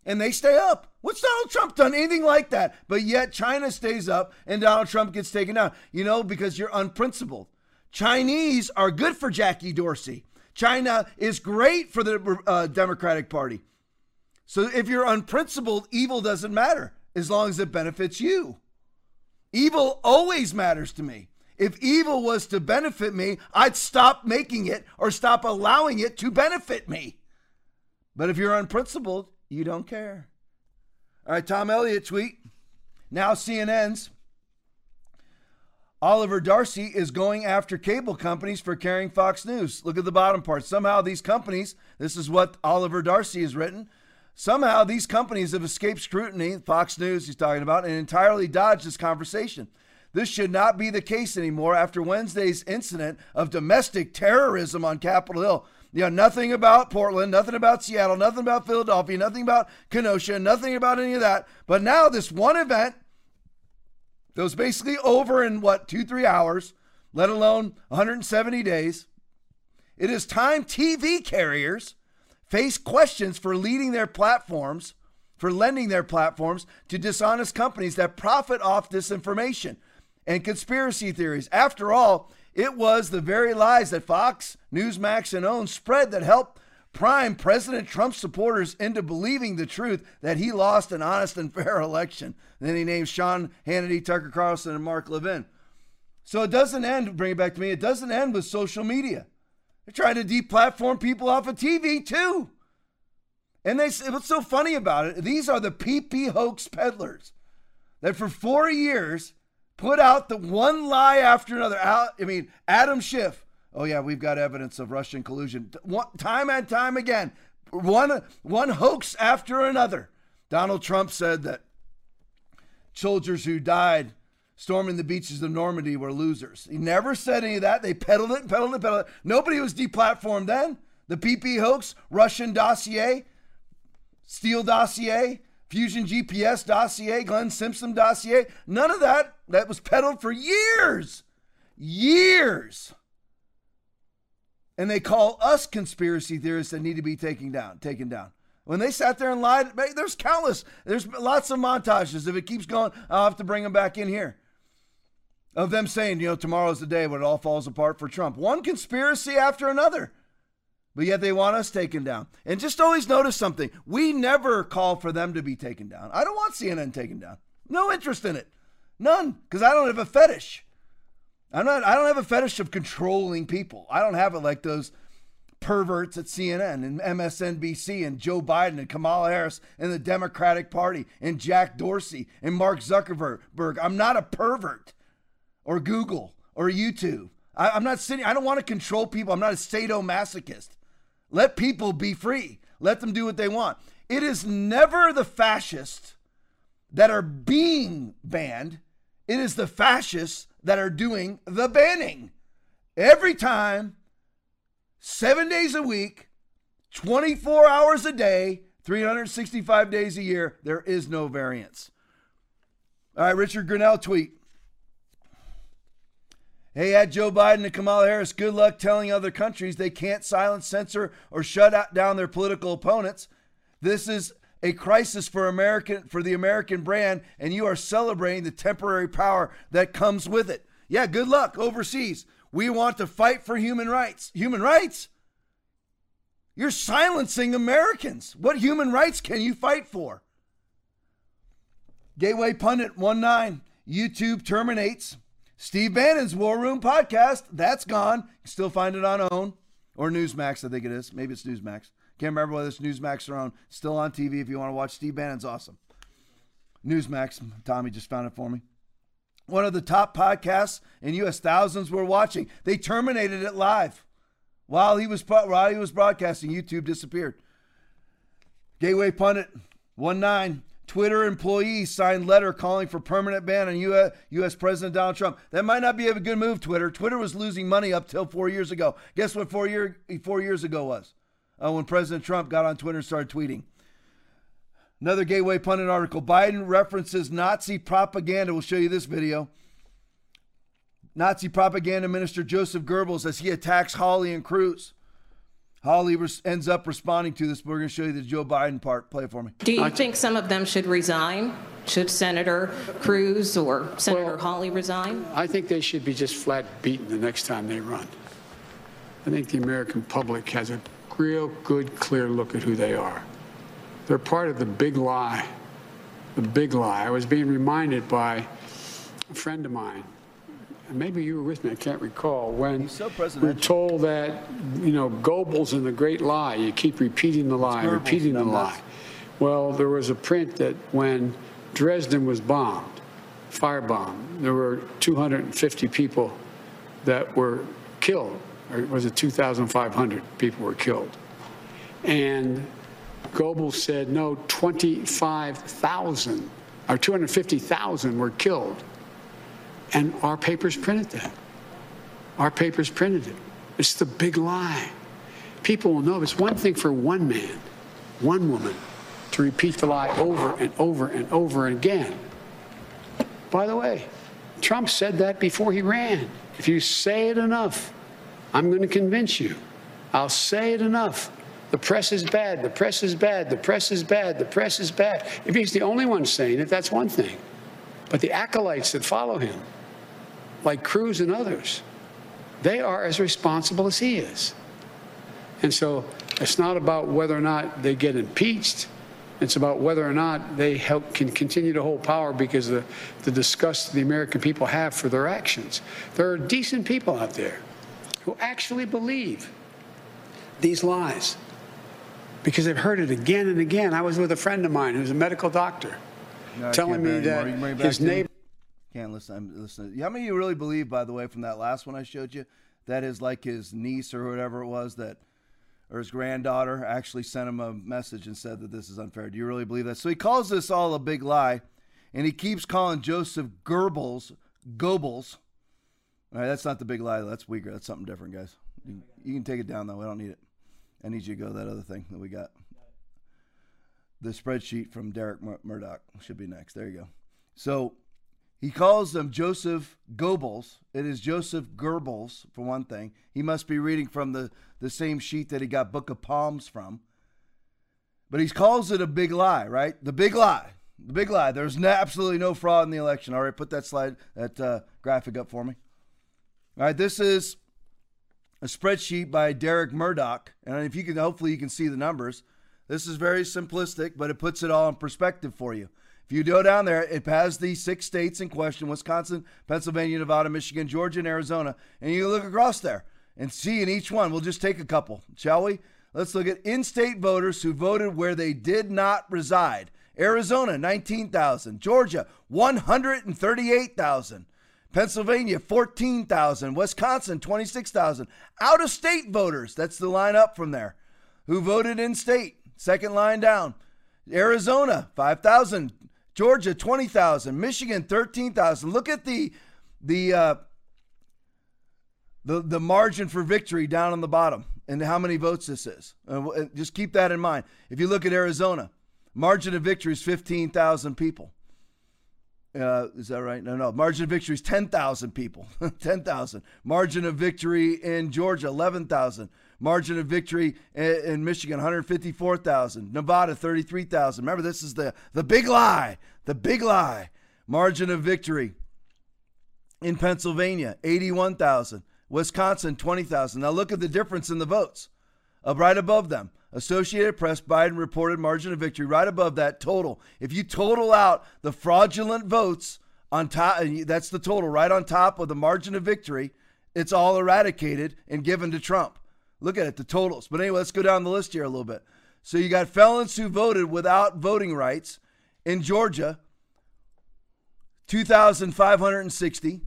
And they stay up. What's Donald Trump done? Anything like that. But yet China stays up and Donald Trump gets taken down. You know, because you're unprincipled. Chinese are good for Jackie Dorsey. China is great for the uh, Democratic Party. So if you're unprincipled, evil doesn't matter as long as it benefits you. Evil always matters to me. If evil was to benefit me, I'd stop making it or stop allowing it to benefit me. But if you're unprincipled, you don't care. All right, Tom Elliott tweet. Now CNN's Oliver Darcy is going after cable companies for carrying Fox News. Look at the bottom part. Somehow these companies, this is what Oliver Darcy has written. Somehow these companies have escaped scrutiny, Fox News he's talking about, and entirely dodged this conversation. This should not be the case anymore after Wednesday's incident of domestic terrorism on Capitol Hill. You know, nothing about Portland, nothing about Seattle, nothing about Philadelphia, nothing about Kenosha, nothing about any of that. But now this one event that was basically over in what, two, three hours, let alone 170 days. It is time TV carriers face questions for leading their platforms, for lending their platforms to dishonest companies that profit off disinformation. and conspiracy theories. After all, it was the very lies that Fox, Newsmax, and OAN spread that helped prime President Trump supporters into believing the truth that he lost an honest and fair election. then he named Sean Hannity, Tucker Carlson, and Mark Levin. So it doesn't end, bring it back to me, it doesn't end with social media. They're trying to deplatform people off of TV too. And they what's so funny about it, these are the PP hoax peddlers that for four years put out the one lie after another. I mean, Adam Schiff. Oh yeah, we've got evidence of Russian collusion. Time and time again, one one hoax after another. Donald Trump said that soldiers who died storming the beaches of Normandy were losers. He never said any of that. They peddled it, peddled it, peddled it. Nobody was deplatformed then. The PP hoax, Russian dossier, Steele dossier, Fusion GPS dossier, Glenn Simpson dossier, none of that. That was peddled for years. Years. And they call us conspiracy theorists that need to be taken down, taken down. When they sat there and lied, there's countless, there's lots of montages. If it keeps going, I'll have to bring them back in here. Of them saying, you know, tomorrow's the day when it all falls apart for Trump. One conspiracy after another but yet they want us taken down. And just always notice something. We never call for them to be taken down. I don't want CNN taken down. No interest in it. None, because I don't have a fetish. I'm not I don't have a fetish of controlling people. I don't have it like those perverts at CNN and MSNBC and Joe Biden and Kamala Harris and the Democratic Party and Jack Dorsey and Mark Zuckerberg. I'm not a pervert or Google or YouTube. I, am not sitting, I don't want to control people. I'm not a sadomasochist. Let people be free. Let them do what they want. It is never the fascists that are being banned, it is the fascists that are doing the banning. Every time, seven days a week, 24 hours a day, 365 days a year, there is no variance. All right, Richard Grenell tweet. Hey, at Joe Biden and Kamala Harris, good luck telling other countries they can't silence, censor, or shut down their political opponents. This is a crisis for American for the American brand, and you are celebrating the temporary power that comes with it. Yeah, good luck overseas. We want to fight for human rights. Human rights? You're silencing Americans. What human rights can you fight for? Gateway Pundit 19. YouTube terminates Steve Bannon's War Room podcast, that's gone. You still find it on OAN or Newsmax, I think it is. Maybe it's Newsmax. Can't remember whether it's Newsmax or OAN. Still on TV if you want to watch Steve Bannon's awesome. Newsmax, Tommy just found it for me. One of the top podcasts in U.S. Thousands were watching. They terminated it live while he was while he was broadcasting. YouTube disappeared. Gateway pundit one nine Twitter employees signed letter calling for permanent ban on US, US President Donald Trump. That might not be a good move, Twitter. Twitter was losing money up till four years ago. Guess what four, year, four years ago was? Uh, when President Trump got on Twitter and started tweeting. Another Gateway Pundit article. Biden references Nazi propaganda. We'll show you this video. Nazi propaganda minister Joseph Goebbels as he attacks Hawley and Cruz. Hawley res- ends up responding to this. We're going to show you the Joe Biden part. Play it for me. Do you think some of them should resign? Should Senator Cruz or Senator well, Hawley resign? I think they should be just flat beaten the next time they run. I think the American public has a real good, clear look at who they are. They're part of the big lie. The big lie. I was being reminded by a friend of mine maybe you were with me, I can't recall, when we're told that, you know, Goebbels and the great lie, you keep repeating the lie, repeating the lie. Well, there was a print that when Dresden was bombed, firebombed, there were 250 people that were killed, or was it 2,500 people were killed? And Goebbels said, no, 25,000 or 250,000 were killed. And our papers printed that. Our papers printed it. It's the big lie. People will know it's one thing for one man, one woman, to repeat the lie over and over and over again. By the way, Trump said that before he ran. If you say it enough, I'm going to convince you. I'll say it enough. The press is bad. The press is bad. The press is bad. The press is bad. If he's the only one saying it, that's one thing. But the acolytes that follow him, like Cruz and others, they are as responsible as he is. And so it's not about whether or not they get impeached. It's about whether or not they help, can continue to hold power because of the, the disgust the American people have for their actions. There are decent people out there who actually believe these lies because they've heard it again and again. I was with a friend of mine who's a medical doctor No, telling me that anymore. You can bring it back his neighbor. Can't listen. I'm listening. How many of you really believe, by the way, from that last one I showed you, that is like his niece or whatever it was that, or his granddaughter actually sent him a message and said that this is unfair? Do you really believe that? So he calls this all a big lie, and he keeps calling Joseph Goebbels Goebbels. All right, that's not the big lie. That's weaker. That's something different, guys. You, you can take it down though. We don't need it. I need you to go to that other thing that we got. The spreadsheet from Derek Mur- Murdoch should be next. There you go. So he calls them Joseph Goebbels. It is Joseph Goebbels, for one thing. He must be reading from the, the same sheet that he got Book of Palms from. But he calls it a big lie, right? The big lie. The big lie. There's no, absolutely no fraud in the election. All right, put that slide, that uh, graphic up for me. All right, this is a spreadsheet by Derek Murdoch. And if you can, hopefully, you can see the numbers. This is very simplistic, but it puts it all in perspective for you. If you go down there, it has the six states in question Wisconsin, Pennsylvania, Nevada, Michigan, Georgia, and Arizona. And you look across there and see in each one. We'll just take a couple, shall we? Let's look at in state voters who voted where they did not reside. Arizona, 19,000. Georgia, 138,000. Pennsylvania, 14,000. Wisconsin, 26,000. Out of state voters, that's the line up from there, who voted in state. Second line down. Arizona, 5,000. Georgia, 20,000. Michigan, 13,000. Look at the, the, uh, the, the margin for victory down on the bottom and how many votes this is. Uh, just keep that in mind. If you look at Arizona, margin of victory is 15,000 people. Uh, is that right? No, no. Margin of victory is 10,000 people. 10,000. Margin of victory in Georgia, 11,000. Margin of victory in, Michigan, 154,000. Nevada, 33,000. Remember, this is the, the big lie. The big lie. Margin of victory in Pennsylvania, 81,000. Wisconsin, 20,000. Now look at the difference in the votes. Up right above them. Associated Press, Biden reported margin of victory right above that total. If you total out the fraudulent votes on top, that's the total right on top of the margin of victory, it's all eradicated and given to Trump. Look at it, the totals. But anyway, let's go down the list here a little bit. So you got felons who voted without voting rights in Georgia, 2,560.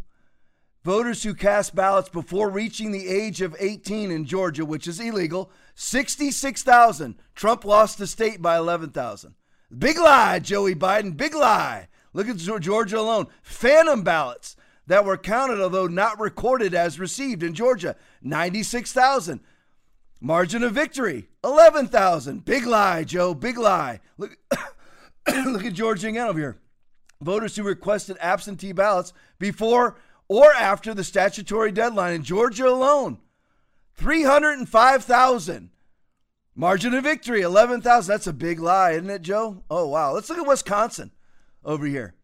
Voters who cast ballots before reaching the age of 18 in Georgia, which is illegal, 66,000. Trump lost the state by 11,000. Big lie, Joey Biden. Big lie. Look at Georgia alone. Phantom ballots that were counted, although not recorded as received in Georgia, 96,000. Margin of victory, 11,000. Big lie, Joe. Big lie. Look, look at Georgia again over here. Voters who requested absentee ballots before or after the statutory deadline in Georgia alone, 305,000. Margin of victory, 11,000. That's a big lie, isn't it, Joe? Oh, wow. Let's look at Wisconsin over here.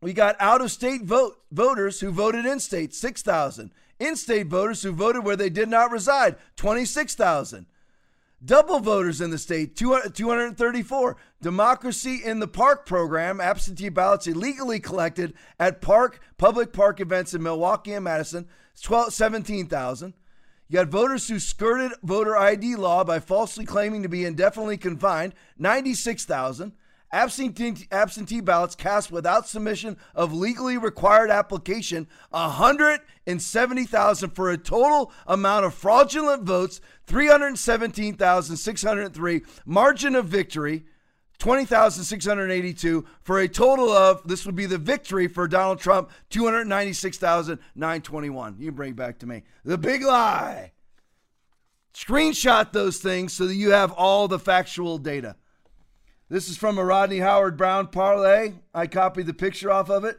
We got out of state vote voters who voted in state, 6,000. In state voters who voted where they did not reside, 26,000. Double voters in the state, 234. Democracy in the Park program, absentee ballots illegally collected at park public park events in Milwaukee and Madison, 12, 17,000. You got voters who skirted voter ID law by falsely claiming to be indefinitely confined, 96,000. Absentee, absentee ballots cast without submission of legally required application, 170,000 for a total amount of fraudulent votes, 317,603. Margin of victory, 20,682 for a total of, this would be the victory for Donald Trump, 296,921. You bring back to me. The big lie. Screenshot those things so that you have all the factual data. This is from a Rodney Howard Brown Parler. I copied the picture off of it.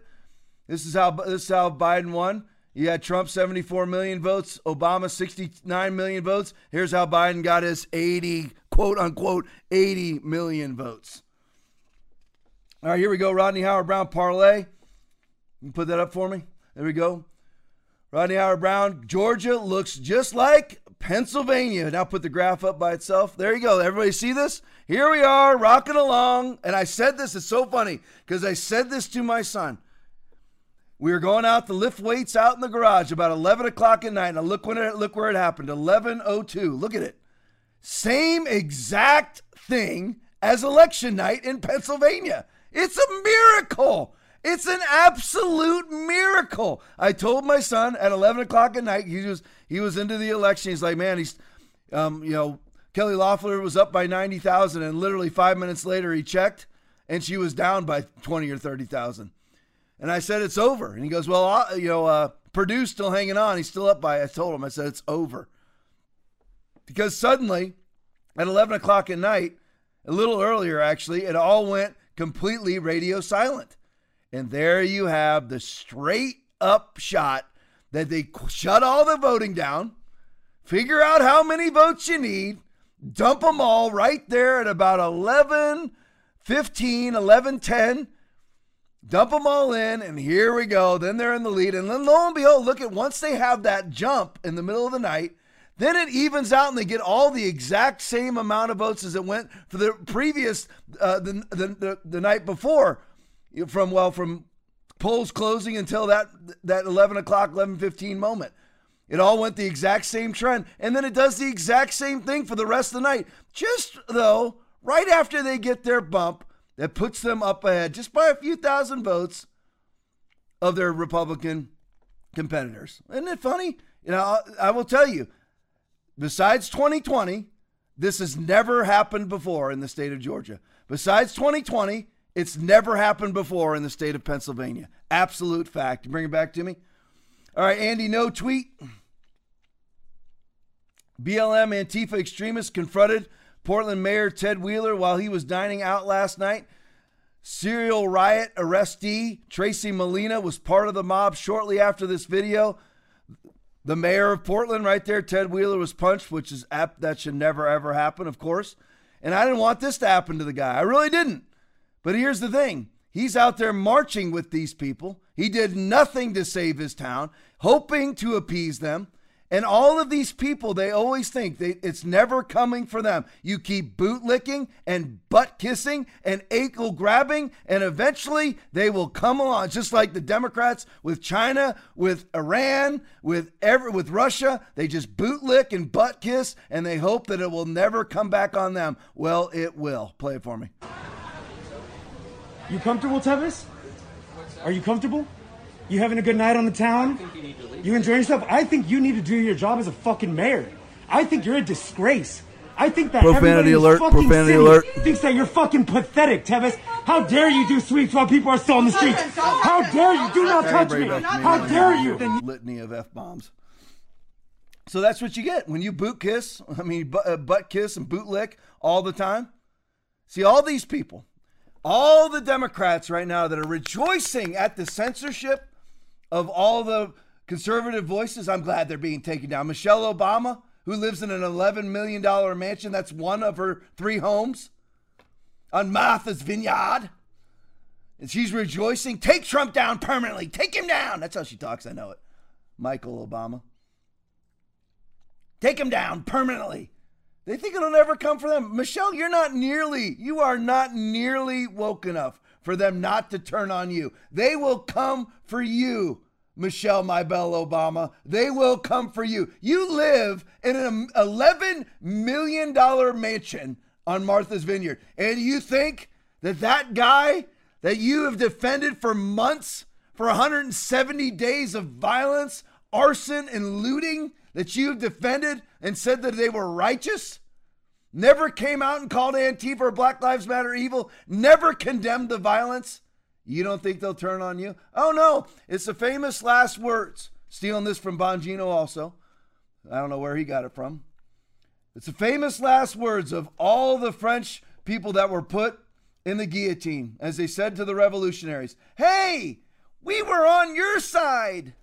This is how this is how Biden won. You had Trump 74 million votes, Obama 69 million votes. Here's how Biden got his 80, quote unquote, 80 million votes. All right, here we go. Rodney Howard Brown Parler. You put that up for me. There we go. Rodney Howard-Browne, Georgia looks just like Pennsylvania. Now put the graph up by itself. There you go. Everybody see this? Here we are rocking along. And I said this, it's so funny because I said this to my son. We were going out to lift weights out in the garage about 11 o'clock at night. Now look when it, look where it happened. 11:02. Look at it. Same exact thing as election night in Pennsylvania. It's a miracle. It's an absolute miracle. I told my son at 11 o'clock at night. He was he was into the election. He's like, man, he's, um, you know, Kelly Loeffler was up by 90,000, and literally five minutes later he checked, and she was down by 20 or 30,000. And I said, it's over. And he goes, well, uh, you know, uh, Perdue's still hanging on. He's still up by. I told him, I said, it's over. Because suddenly, at 11 o'clock at night, a little earlier actually, it all went completely radio silent. And there you have the straight up shot that they shut all the voting down, figure out how many votes you need, dump them all right there at about 11 15, 11 10. Dump them all in, and here we go. Then they're in the lead. And then lo and behold, look at once they have that jump in the middle of the night, then it evens out and they get all the exact same amount of votes as it went for the previous, uh, the, the, the, the night before from, well, from polls closing until that, that 11 o'clock, 11.15 moment. It all went the exact same trend. And then it does the exact same thing for the rest of the night. Just though, right after they get their bump, that puts them up ahead just by a few thousand votes of their Republican competitors. Isn't it funny? You know, I, I will tell you, besides 2020, this has never happened before in the state of Georgia. Besides 2020, it's never happened before in the state of Pennsylvania. Absolute fact. You bring it back to me? All right, Andy, Ngo tweet. BLM Antifa extremists confronted Portland Mayor Ted Wheeler while he was dining out last night. Serial riot arrestee Tracy Molina was part of the mob shortly after this video. The mayor of Portland, right there, Ted Wheeler, was punched, which is. That should never, ever happen, of course. And I didn't want this to happen to the guy. I really didn't. But here's the thing he's out there marching with these people. He did nothing to save his town, hoping to appease them. And all of these people, they always think they, it's never coming for them. You keep bootlicking and butt kissing and ankle grabbing, and eventually they will come along. Just like the Democrats with China, with Iran, with every, with Russia, they just bootlick and butt kiss, and they hope that it will never come back on them. Well, it will. Play it for me. You comfortable, Tevis? Are you comfortable? You having a good night on the town? You enjoying yourself? I think you need to do your job as a fucking mayor. I think you're a disgrace. I think that Profanity everybody in this alert, fucking profanity city alert. thinks that you're fucking pathetic, Tevis. How dare you do sweeps while people are still on the streets? How dare you? Do not touch me. How dare you? Litany of f bombs. So that's what you get when you boot kiss. I mean, bu- uh, butt kiss and bootlick all the time. See, all these people, all the Democrats right now that are rejoicing at the censorship of all the conservative voices, I'm glad they're being taken down. Michelle Obama, who lives in an $11 million mansion, that's one of her three homes on Martha's Vineyard. And she's rejoicing. Take Trump down permanently. Take him down. That's how she talks. I know it. Michael Obama. Take him down permanently. They think it'll never come for them. Michelle, you're not nearly, you are not nearly woke enough for them not to turn on you. They will come for you, Michelle My Belle Obama. They will come for you. You live in an $11 million mansion on Martha's Vineyard. And you think that that guy that you have defended for months, for 170 days of violence, arson, and looting, that you've defended and said that they were righteous? Never came out and called Antifa or Black Lives Matter evil? Never condemned the violence? You don't think they'll turn on you? Oh no, it's the famous last words. Stealing this from Bongino also. I don't know where he got it from. It's the famous last words of all the French people that were put in the guillotine as they said to the revolutionaries, Hey, we were on your side.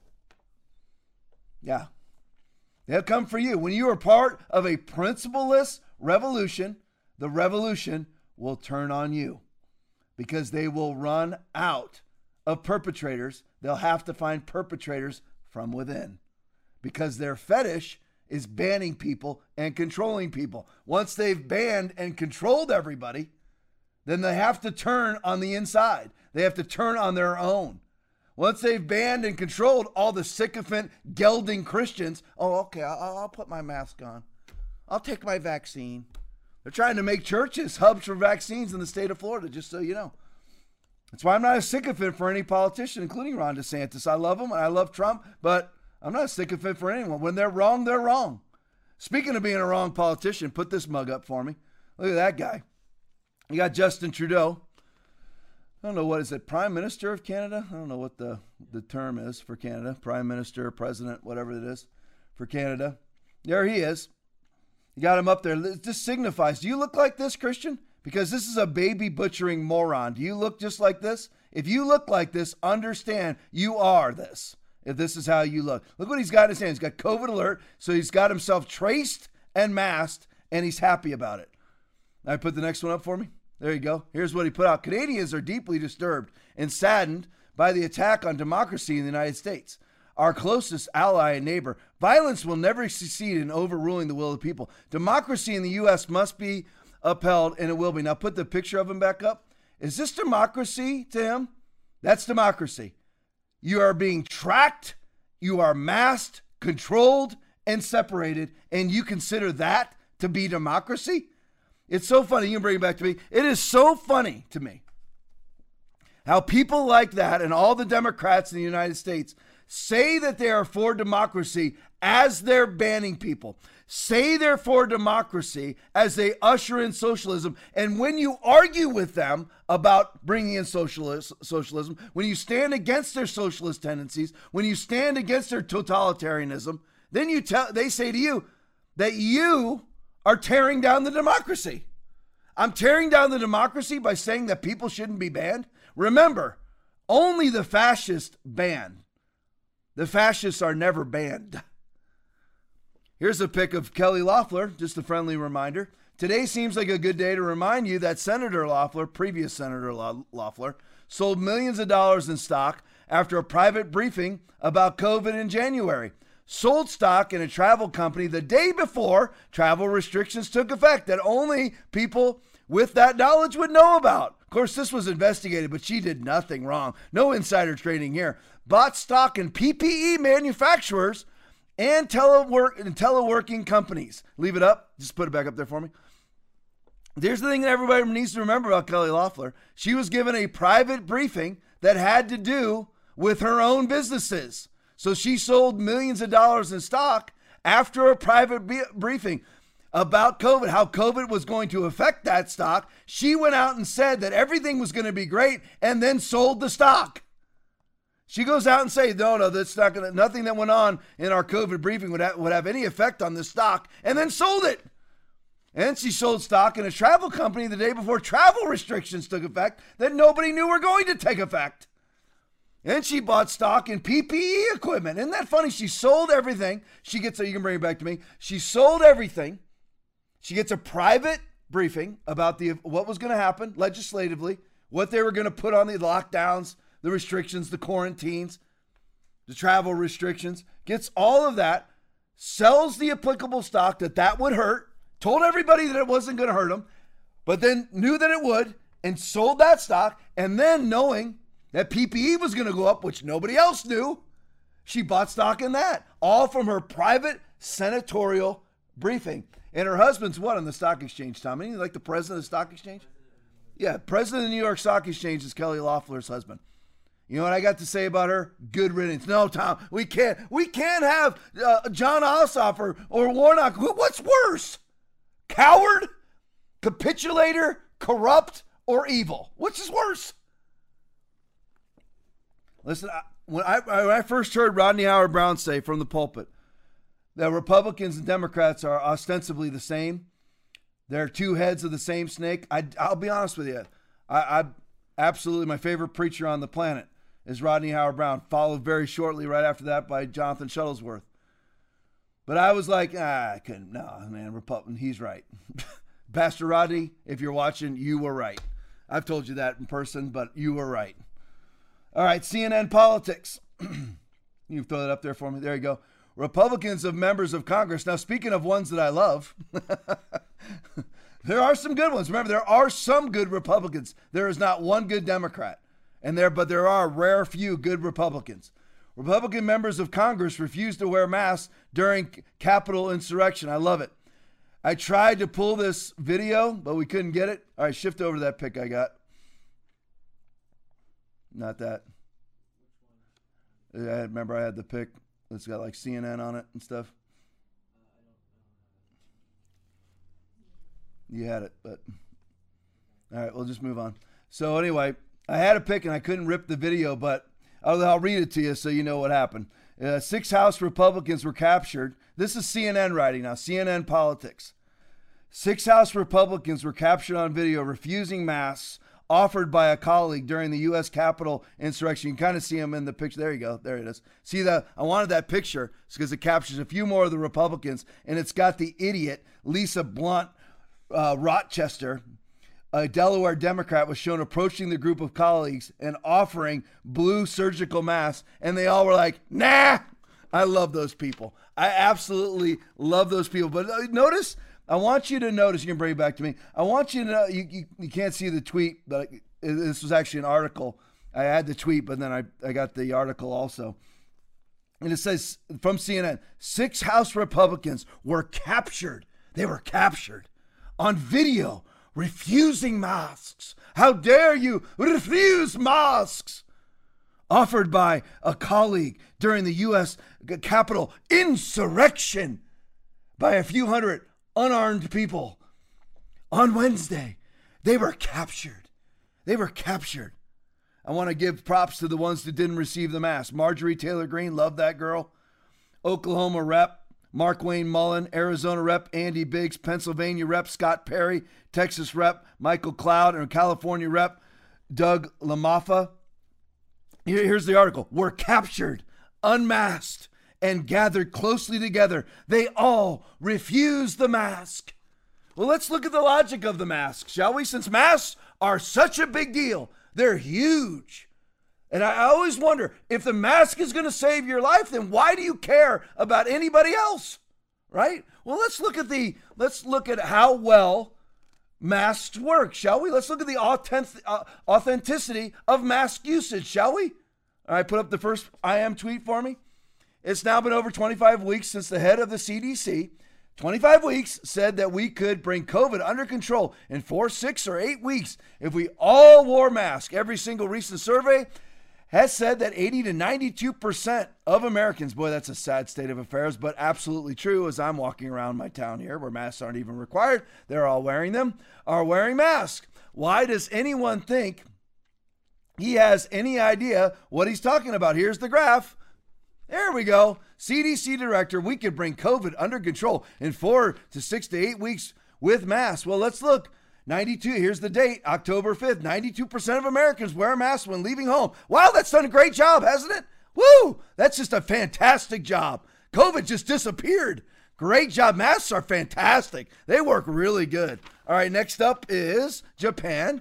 Yeah, They'll come for you. When you are part of a principleless revolution, the revolution will turn on you because they will run out of perpetrators, they'll have to find perpetrators from within because their fetish is banning people and controlling people. Once they've banned and controlled everybody, then they have to turn on the inside. They have to turn on their own. Once they've banned and controlled all the sycophant, gelding Christians, oh, okay, I'll, I'll put my mask on. I'll take my vaccine. They're trying to make churches hubs for vaccines in the state of Florida, just so you know. That's why I'm not a sycophant for any politician, including Ron DeSantis. I love him and I love Trump, but I'm not a sycophant for anyone. When they're wrong, they're wrong. Speaking of being a wrong politician, put this mug up for me. Look at that guy. You got Justin Trudeau. I don't know what is it, Prime Minister of Canada? I don't know what the, the term is for Canada. Prime Minister, President, whatever it is for Canada. There he is. You got him up there. This signifies. Do you look like this, Christian? Because this is a baby butchering moron. Do you look just like this? If you look like this, understand you are this if this is how you look. Look what he's got in his hand. He's got COVID alert, so he's got himself traced and masked, and he's happy about it. I put the next one up for me. There you go. Here's what he put out. Canadians are deeply disturbed and saddened by the attack on democracy in the United States. Our closest ally and neighbor. Violence will never succeed in overruling the will of the people. Democracy in the U.S. must be upheld, and it will be. Now, put the picture of him back up. Is this democracy to him? That's democracy. You are being tracked, you are masked, controlled, and separated, and you consider that to be democracy? It's so funny. You can bring it back to me. It is so funny to me how people like that and all the Democrats in the United States say that they are for democracy as they're banning people say they're for democracy as they usher in socialism. And when you argue with them about bringing in socialist, socialism, when you stand against their socialist tendencies, when you stand against their totalitarianism, then you tell they say to you that you are tearing down the democracy. I'm tearing down the democracy by saying that people shouldn't be banned. Remember, only the fascists ban. The fascists are never banned. Here's a pic of Kelly Loeffler, just a friendly reminder. Today seems like a good day to remind you that Senator Loeffler, previous Senator Loeffler, sold millions of dollars in stock after a private briefing about COVID in January. Sold stock in a travel company the day before travel restrictions took effect that only people with that knowledge would know about. Of course, this was investigated, but she did nothing wrong. No insider trading here. Bought stock in PPE manufacturers and telework and teleworking companies. Leave it up. Just put it back up there for me. Here's the thing that everybody needs to remember about Kelly Loeffler. She was given a private briefing that had to do with her own businesses. So she sold millions of dollars in stock after a private briefing about COVID, how COVID was going to affect that stock. She went out and said that everything was going to be great and then sold the stock. She goes out and says, no, no, that's not to, nothing that went on in our COVID briefing would, would have any effect on this stock, and then sold it. And she sold stock in a travel company the day before travel restrictions took effect that nobody knew were going to take effect. And she bought stock in PPE equipment. Isn't that funny? She sold everything. She gets, you can bring it back to me. She sold everything. She gets a private briefing about the what was going to happen legislatively, what they were going to put on the lockdowns, the restrictions, the quarantines, the travel restrictions, gets all of that, sells the applicable stock that that would hurt, told everybody that it wasn't going to hurt them, but then knew that it would and sold that stock. And then knowing that PPE was going to go up, which nobody else knew, she bought stock in that, all from her private senatorial briefing. And her husband's what on the stock exchange, Tom? Isn't like the president of the stock exchange? Yeah, president of the New York Stock Exchange is Kelly Loeffler's husband. You know what I got to say about her? Good riddance. No, Tom, we can't. We can't have uh, Jon Ossoff or, or Warnock. What's worse? Coward, capitulator, corrupt, or evil? Which is worse? Listen, I, when, I, when I first heard Rodney Howard-Browne say from the pulpit that Republicans and Democrats are ostensibly the same, they're two heads of the same snake. I, will be honest with you. I, I absolutely my favorite preacher on the planet is Rodney Howard-Browne, followed very shortly right after that by Jonathan Shuttlesworth. But I was like, ah, I couldn't. No, man, Republican, he's right. Pastor Rodney, if you're watching, you were right. I've told you that in person, but you were right. All right, CNN politics. you throw that up there for me. There you go. Republicans of members of Congress. Now, speaking of ones that I love, there are some good ones. Remember, there are some good Republicans. There is not one good Democrat, and there, but there are rare few good Republicans. Republican members of Congress refused to wear masks during Capitol insurrection. I love it. I tried to pull this video, but we couldn't get it. All right, shift over to that pic I got. Not that. I remember I had the pic that's got like CNN on it and stuff. You had it, but all right, we'll just move on. So anyway, I had a pic and I couldn't rip the video, but I'll, I'll read it to you so you know what happened. Uh, six House Republicans were captured. This is CNN writing now. CNN politics. Six House Republicans were captured on video refusing masks offered by a colleague during the U.S. Capitol insurrection. You kind of see him in the picture. There you go. There it is. See that? I wanted that picture because it captures a few more of the Republicans, and it's got the idiot Lisa Blunt uh, Rochester, a Delaware Democrat, was shown approaching the group of colleagues and offering blue surgical masks, and they all were like, "Nah." I love those people. I absolutely love those people. But uh, notice I want you to notice. You can bring it back to me. I want you to know. You, you, you can't see the tweet, but this was actually an article. I had the tweet, but then I, I got the article also. And it says from CNN six House Republicans were captured. They were captured on video refusing masks. How dare you refuse masks? Offered by a colleague during the U.S. Capitol insurrection by a few hundred unarmed people. On Wednesday, they were captured. They were captured. I want to give props to the ones that didn't receive the mask. Marjorie Taylor Greene, love that girl. Oklahoma rep, Markwayne Mullin, Arizona rep, Andy Biggs, Pennsylvania rep, Scott Perry, Texas rep, Michael Cloud, and California rep, Doug LaMalfa. here's the article. Were captured, unmasked, and gathered closely together. They all refused the mask. Well, let's look at the logic of the mask, shall we? Since masks are such a big deal, they're huge. And I always wonder if the mask is going to save your life, then why do you care about anybody else? Right? Well, let's look at the let's look at how well masks work, shall we? Let's look at the authentic, uh, authenticity of mask usage, shall we? All right, put up the first Ian tweet for me. It's now been over 25 weeks since the head of the CDC, 25 weeks, said that we could bring COVID under control in four, six, or eight weeks if we all wore masks. Every single recent survey has said that 80 to 92% of Americans, boy, that's a sad state of affairs, but absolutely true as I'm walking around my town here where masks aren't even required, they're all wearing them, are wearing masks. Why does anyone think he has any idea what he's talking about? Here's the graph. There we go. CDC director, we could bring COVID under control in four to six to eight weeks with masks. Well, let's look. 92, here's the date, October 5th. 92% of Americans wear masks when leaving home. Wow, that's done a great job, hasn't it? Woo! That's just a fantastic job. COVID just disappeared. Great job. Masks are fantastic. They work really good. All right, next up is Japan.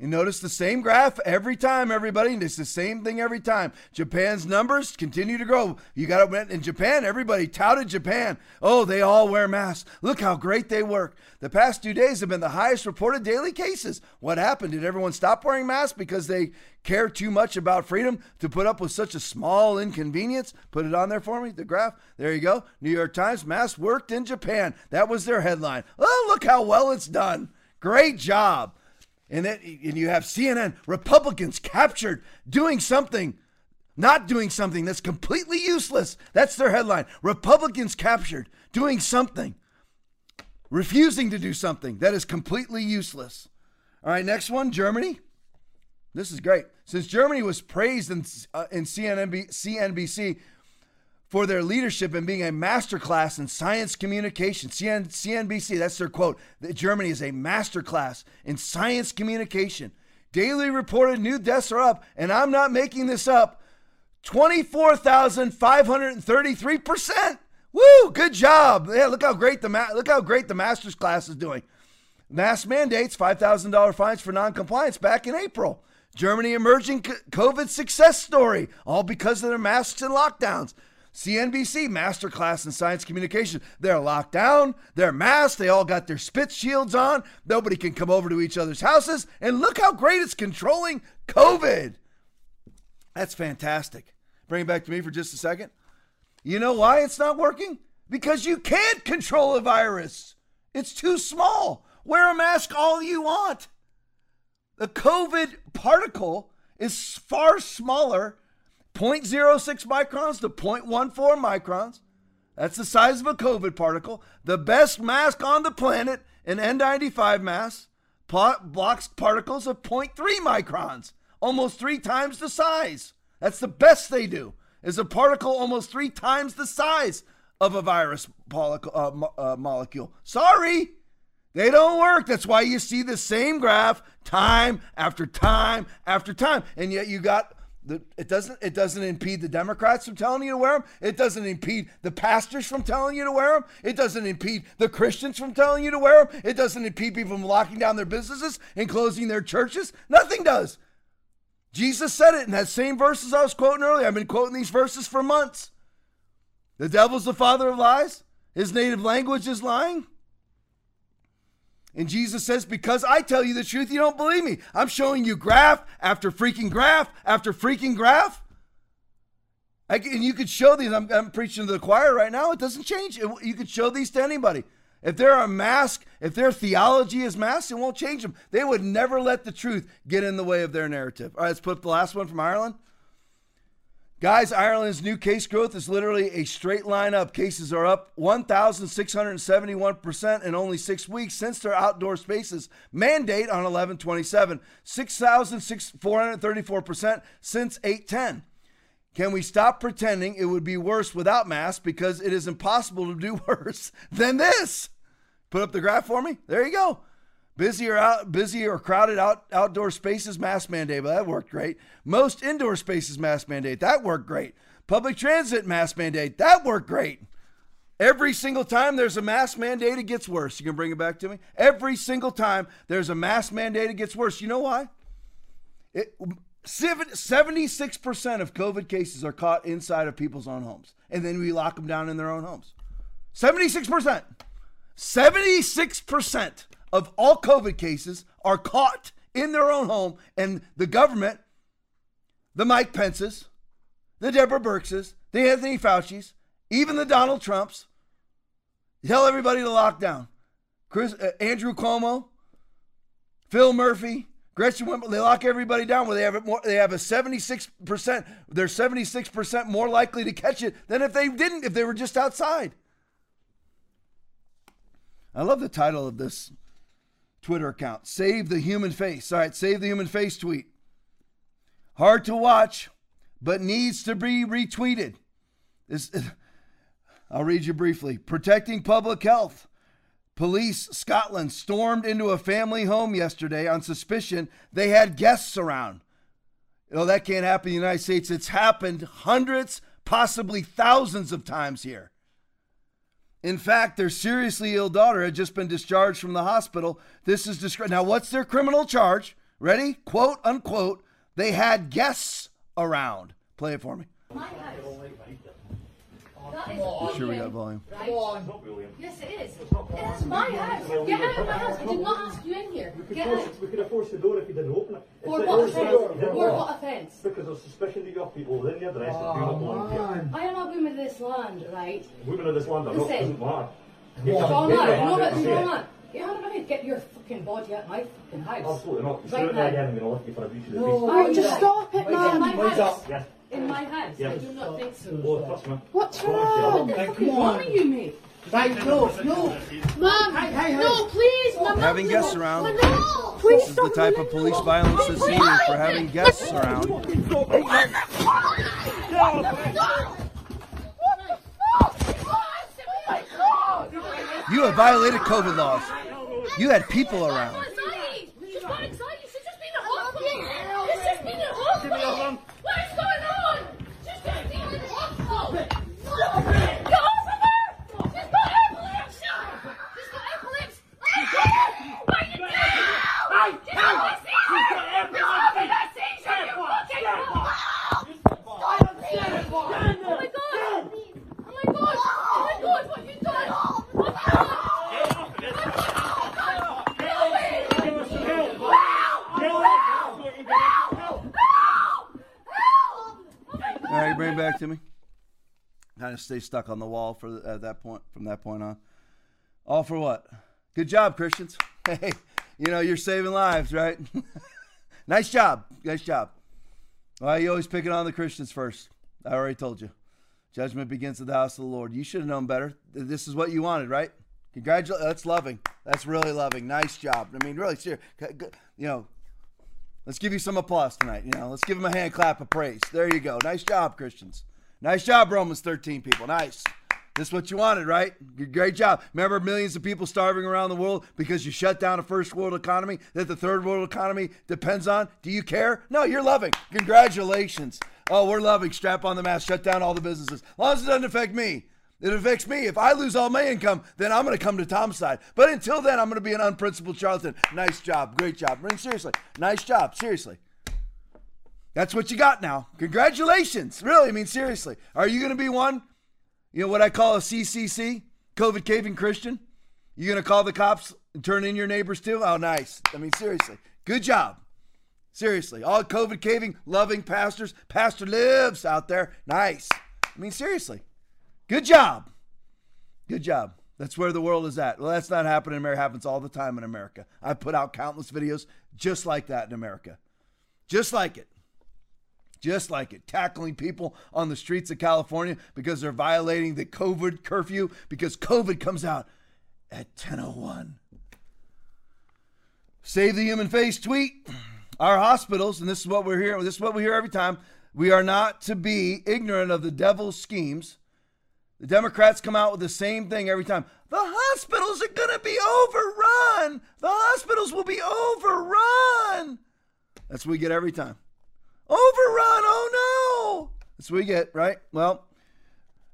You notice the same graph every time, everybody. It's the same thing every time. Japan's numbers continue to grow. You got to in Japan. Everybody touted Japan. Oh, they all wear masks. Look how great they work. The past two days have been the highest reported daily cases. What happened? Did everyone stop wearing masks because they care too much about freedom to put up with such a small inconvenience? Put it on there for me. The graph. There you go. New York Times. Masks worked in Japan. That was their headline. Oh, look how well it's done. Great job and then and you have CNN Republicans captured doing something not doing something that's completely useless. That's their headline. Republicans captured doing something refusing to do something that is completely useless. All right, next one, Germany. This is great. Since Germany was praised in, uh, in CNNB, CNBC for their leadership and being a masterclass in science communication. CN, CNBC, that's their quote. Germany is a masterclass in science communication. Daily reported new deaths are up, and I'm not making this up. 24,533%. Woo, good job. Yeah, look how great the ma- look how great the master's class is doing. Mass mandates, $5,000 fines for noncompliance back in April. Germany emerging COVID success story, all because of their masks and lockdowns. CNBC masterclass in science communication. They're locked down, they're masked, they all got their spit shields on. Nobody can come over to each other's houses. And look how great it's controlling COVID. That's fantastic. Bring it back to me for just a second. You know why it's not working? Because you can't control a virus. It's too small. Wear a mask all you want. The COVID particle is far smaller 0.06 microns to 0.14 microns. That's the size of a COVID particle. The best mask on the planet, an N95 mask, blocks particles of 0.3 microns, almost three times the size. That's the best they do, is a particle almost three times the size of a virus uh, uh, molecule. Sorry, they don't work. That's why you see the same graph time after time after time. And yet you got it doesn't it doesn't impede the Democrats from telling you to wear them. It doesn't impede the pastors from telling you to wear them. It doesn't impede the Christians from telling you to wear them. It doesn't impede people from locking down their businesses and closing their churches. Nothing does. Jesus said it in that same verses I was quoting earlier. I've been quoting these verses for months. The devil's the father of lies. His native language is lying. And Jesus says, Because I tell you the truth, you don't believe me. I'm showing you graph after freaking graph after freaking graph. I, and you could show these. I'm, I'm, preaching to the choir right now. It doesn't change. It, you could show these to anybody. If they're a mask, if their theology is masked, it won't change them. They would never let the truth get in the way of their narrative. All right, let's put up the last one from Ireland. Guys, Ireland's new case growth is literally a straight line up. Cases are up 1,671% in only six weeks since their outdoor spaces mandate on 1127, 6,434% since 810. Can we stop pretending it would be worse without masks because it is impossible to do worse than this? Put up the graph for me. There you go. Busy or out, busy or crowded out, outdoor spaces mask mandate. Well, that worked great. Most indoor spaces mask mandate. That worked great. Public transit mask mandate. That worked great. Every single time there's a mask mandate, it gets worse. You can bring it back to me. Every single time there's a mask mandate, it gets worse. You know why? It, 76% of COVID cases are caught inside of people's own homes, and then we lock them down in their own homes. 76%. 76% of all COVID cases are caught in their own home, and the government, the Mike Pences, the Deborah Birxes, the Anthony Fauci's, even the Donald Trumps, tell everybody to lock down. Chris, uh, Andrew Cuomo, Phil Murphy, Gretchen Whitmer, they lock everybody down where they have it more, they have a 76%, they're 76% more likely to catch it than if they didn't, if they were just outside. I love the title of this Twitter account. Save the human face. All right, save the human face tweet. Hard to watch, but needs to be retweeted. This, I'll read you briefly. Protecting public health. Police Scotland stormed into a family home yesterday on suspicion they had guests around. You know, that can't happen in the United States. It's happened hundreds, possibly thousands of times here. In fact, their seriously ill daughter had just been discharged from the hospital. This is described. Now, what's their criminal charge? Ready? Quote unquote. They had guests around. Play it for me. Sure, we got volume. Right? Yes, it is. It's my house. Get out of my house. I did not ask you in here. Get out. We could have forced the door if you didn't open it. For what offence? For what offence? Because of suspicion that you have people within the address that do not belong here. I am a woman of this land, right? Women of this land are not, Listen. doesn't matter. Strong Get man. your No, hand but out and say strong it. man. Get out of my head. Get your fucking body out of my fucking house. Absolutely not. You Right right now. again, I'm going to lift you for a breach of the No. peace. Oh, just stop it, man. Wait, house. Yes. In my house. Yes. I do not think so. Oh, trust me. What's wrong? What the fuck is wrong with you, mate? Right, no, no. Mom, Hey, hey, hey. no, please, my mom. Having guests around. No, This is the type of police violence that's needed for having guests around. You have violated COVID laws. You had people around. She's got anxiety. She's just been at hospital. She's just been at hospital. What is going on? She's just been in hospital. Get off of her! She's got epilepsy! She's got epilepsy! What are you doing? She's got epilepsy! She's got epilepsy! All right, bring it back to me. Kind of stay stuck on the wall for at that point. From that point on, all for what? Good job, Christians. Hey, you know you're saving lives, right? nice job, nice job. Why are you always picking on the Christians first? I already told you. Judgment begins at the house of the Lord. You should have known better. This is what you wanted, right? Congratulations. That's loving. That's really loving. Nice job. I mean, really, serious. You know, let's give you some applause tonight. You know, let's give them a hand clap of praise. There you go. Nice job, Christians. Nice job, Romans 13 people. Nice. This is what you wanted, right? Great job. Remember millions of people starving around the world because you shut down a first world economy that the third world economy depends on? Do you care? No, you're loving. Congratulations. Oh, we're loving. Strap on the mask. Shut down all the businesses. As long as it doesn't affect me. It affects me. If I lose all my income, then I'm going to come to Tom's side. But until then, I'm going to be an unprincipled charlatan. Nice job. Great job. I mean, seriously. Nice job. Seriously. That's what you got now. Congratulations. Really, I mean, seriously. Are you going to be one? You know what I call a CCC? COVID caving Christian? You going to call the cops and turn in your neighbors too? Oh, nice. I mean, seriously. Good job. Seriously. All COVID caving, loving pastors. Pastor lives out there. Nice. I mean, seriously. Good job. Good job. That's where the world is at. Well, that's not happening in America. It happens all the time in America. I put out countless videos just like that in America. Just like it just like it, tackling people on the streets of California because they're violating the COVID curfew because COVID comes out at 10:01. Save the human face tweet. Our hospitals, and this is what we're hearing, this is what we hear every time. We are not to be ignorant of the devil's schemes. The Democrats come out with the same thing every time. The hospitals are going to be overrun. The hospitals will be overrun. That's what we get every time. Overrun! Oh no! That's what we get, right? Well,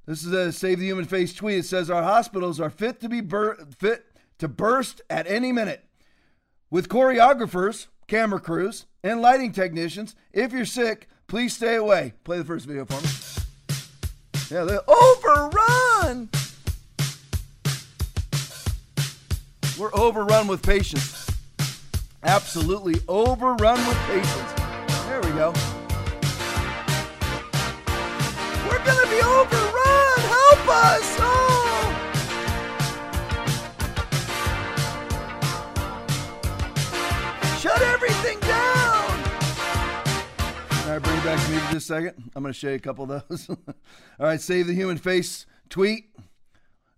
this is a Save the Human Face tweet. It says our hospitals are fit to be bur- fit to burst at any minute, with choreographers, camera crews, and lighting technicians. If you're sick, please stay away. Play the first video for me. Yeah, they overrun. We're overrun with patients. Absolutely overrun with patients. There we go. We're gonna be overrun. Help us! Right, bring it back to me for just a second. I'm gonna show you a couple of those. All right, save the human face tweet.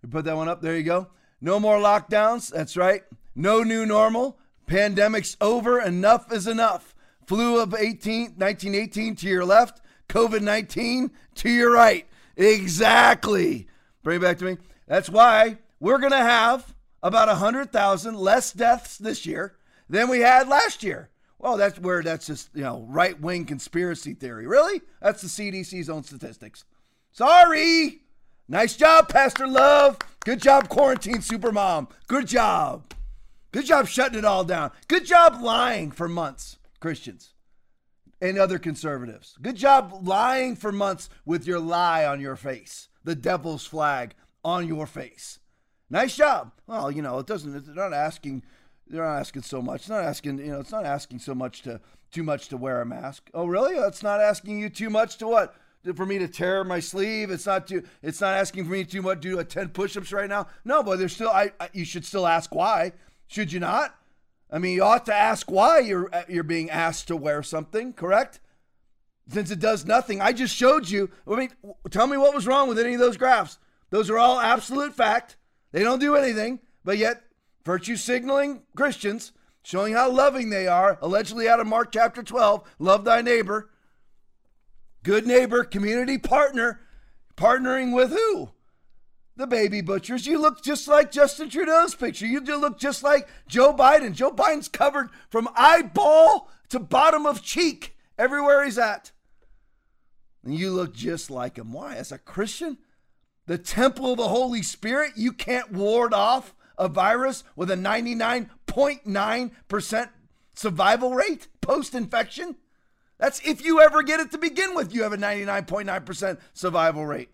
Put that one up. There you go. No more lockdowns. That's right. No new normal. Pandemic's over. Enough is enough. Flu of 18, 1918 to your left, COVID 19 to your right. Exactly. Bring it back to me. That's why we're going to have about 100,000 less deaths this year than we had last year. Well, that's where that's just, you know, right wing conspiracy theory. Really? That's the CDC's own statistics. Sorry. Nice job, Pastor Love. Good job, Quarantine Supermom. Good job. Good job shutting it all down. Good job lying for months. Christians and other conservatives. Good job lying for months with your lie on your face, the devil's flag on your face. Nice job. Well, you know, it doesn't, they're not asking, they're not asking so much. It's not asking, you know, it's not asking so much to, too much to wear a mask. Oh, really? It's not asking you too much to what? For me to tear my sleeve. It's not too, it's not asking for me to do, do a 10 push ups right now. No, but there's still, I, I, you should still ask why. Should you not? I mean, you ought to ask why you're uh, you're being asked to wear something, correct? Since it does nothing. I just showed you. I mean, tell me what was wrong with any of those graphs. Those are all absolute fact. They don't do anything, but yet virtue signaling Christians, showing how loving they are, allegedly out of Mark chapter 12, love thy neighbor. Good neighbor, community partner, partnering with who? the baby butchers. You look just like Justin Trudeau's picture. You look just like Joe Biden. Joe Biden's covered from eyeball to bottom of cheek everywhere he's at. And you look just like him. Why? As a Christian, the temple of the Holy Spirit, you can't ward off a virus with a 99.9% survival rate post infection? That's if you ever get it to begin with, you have a 99.9% survival rate.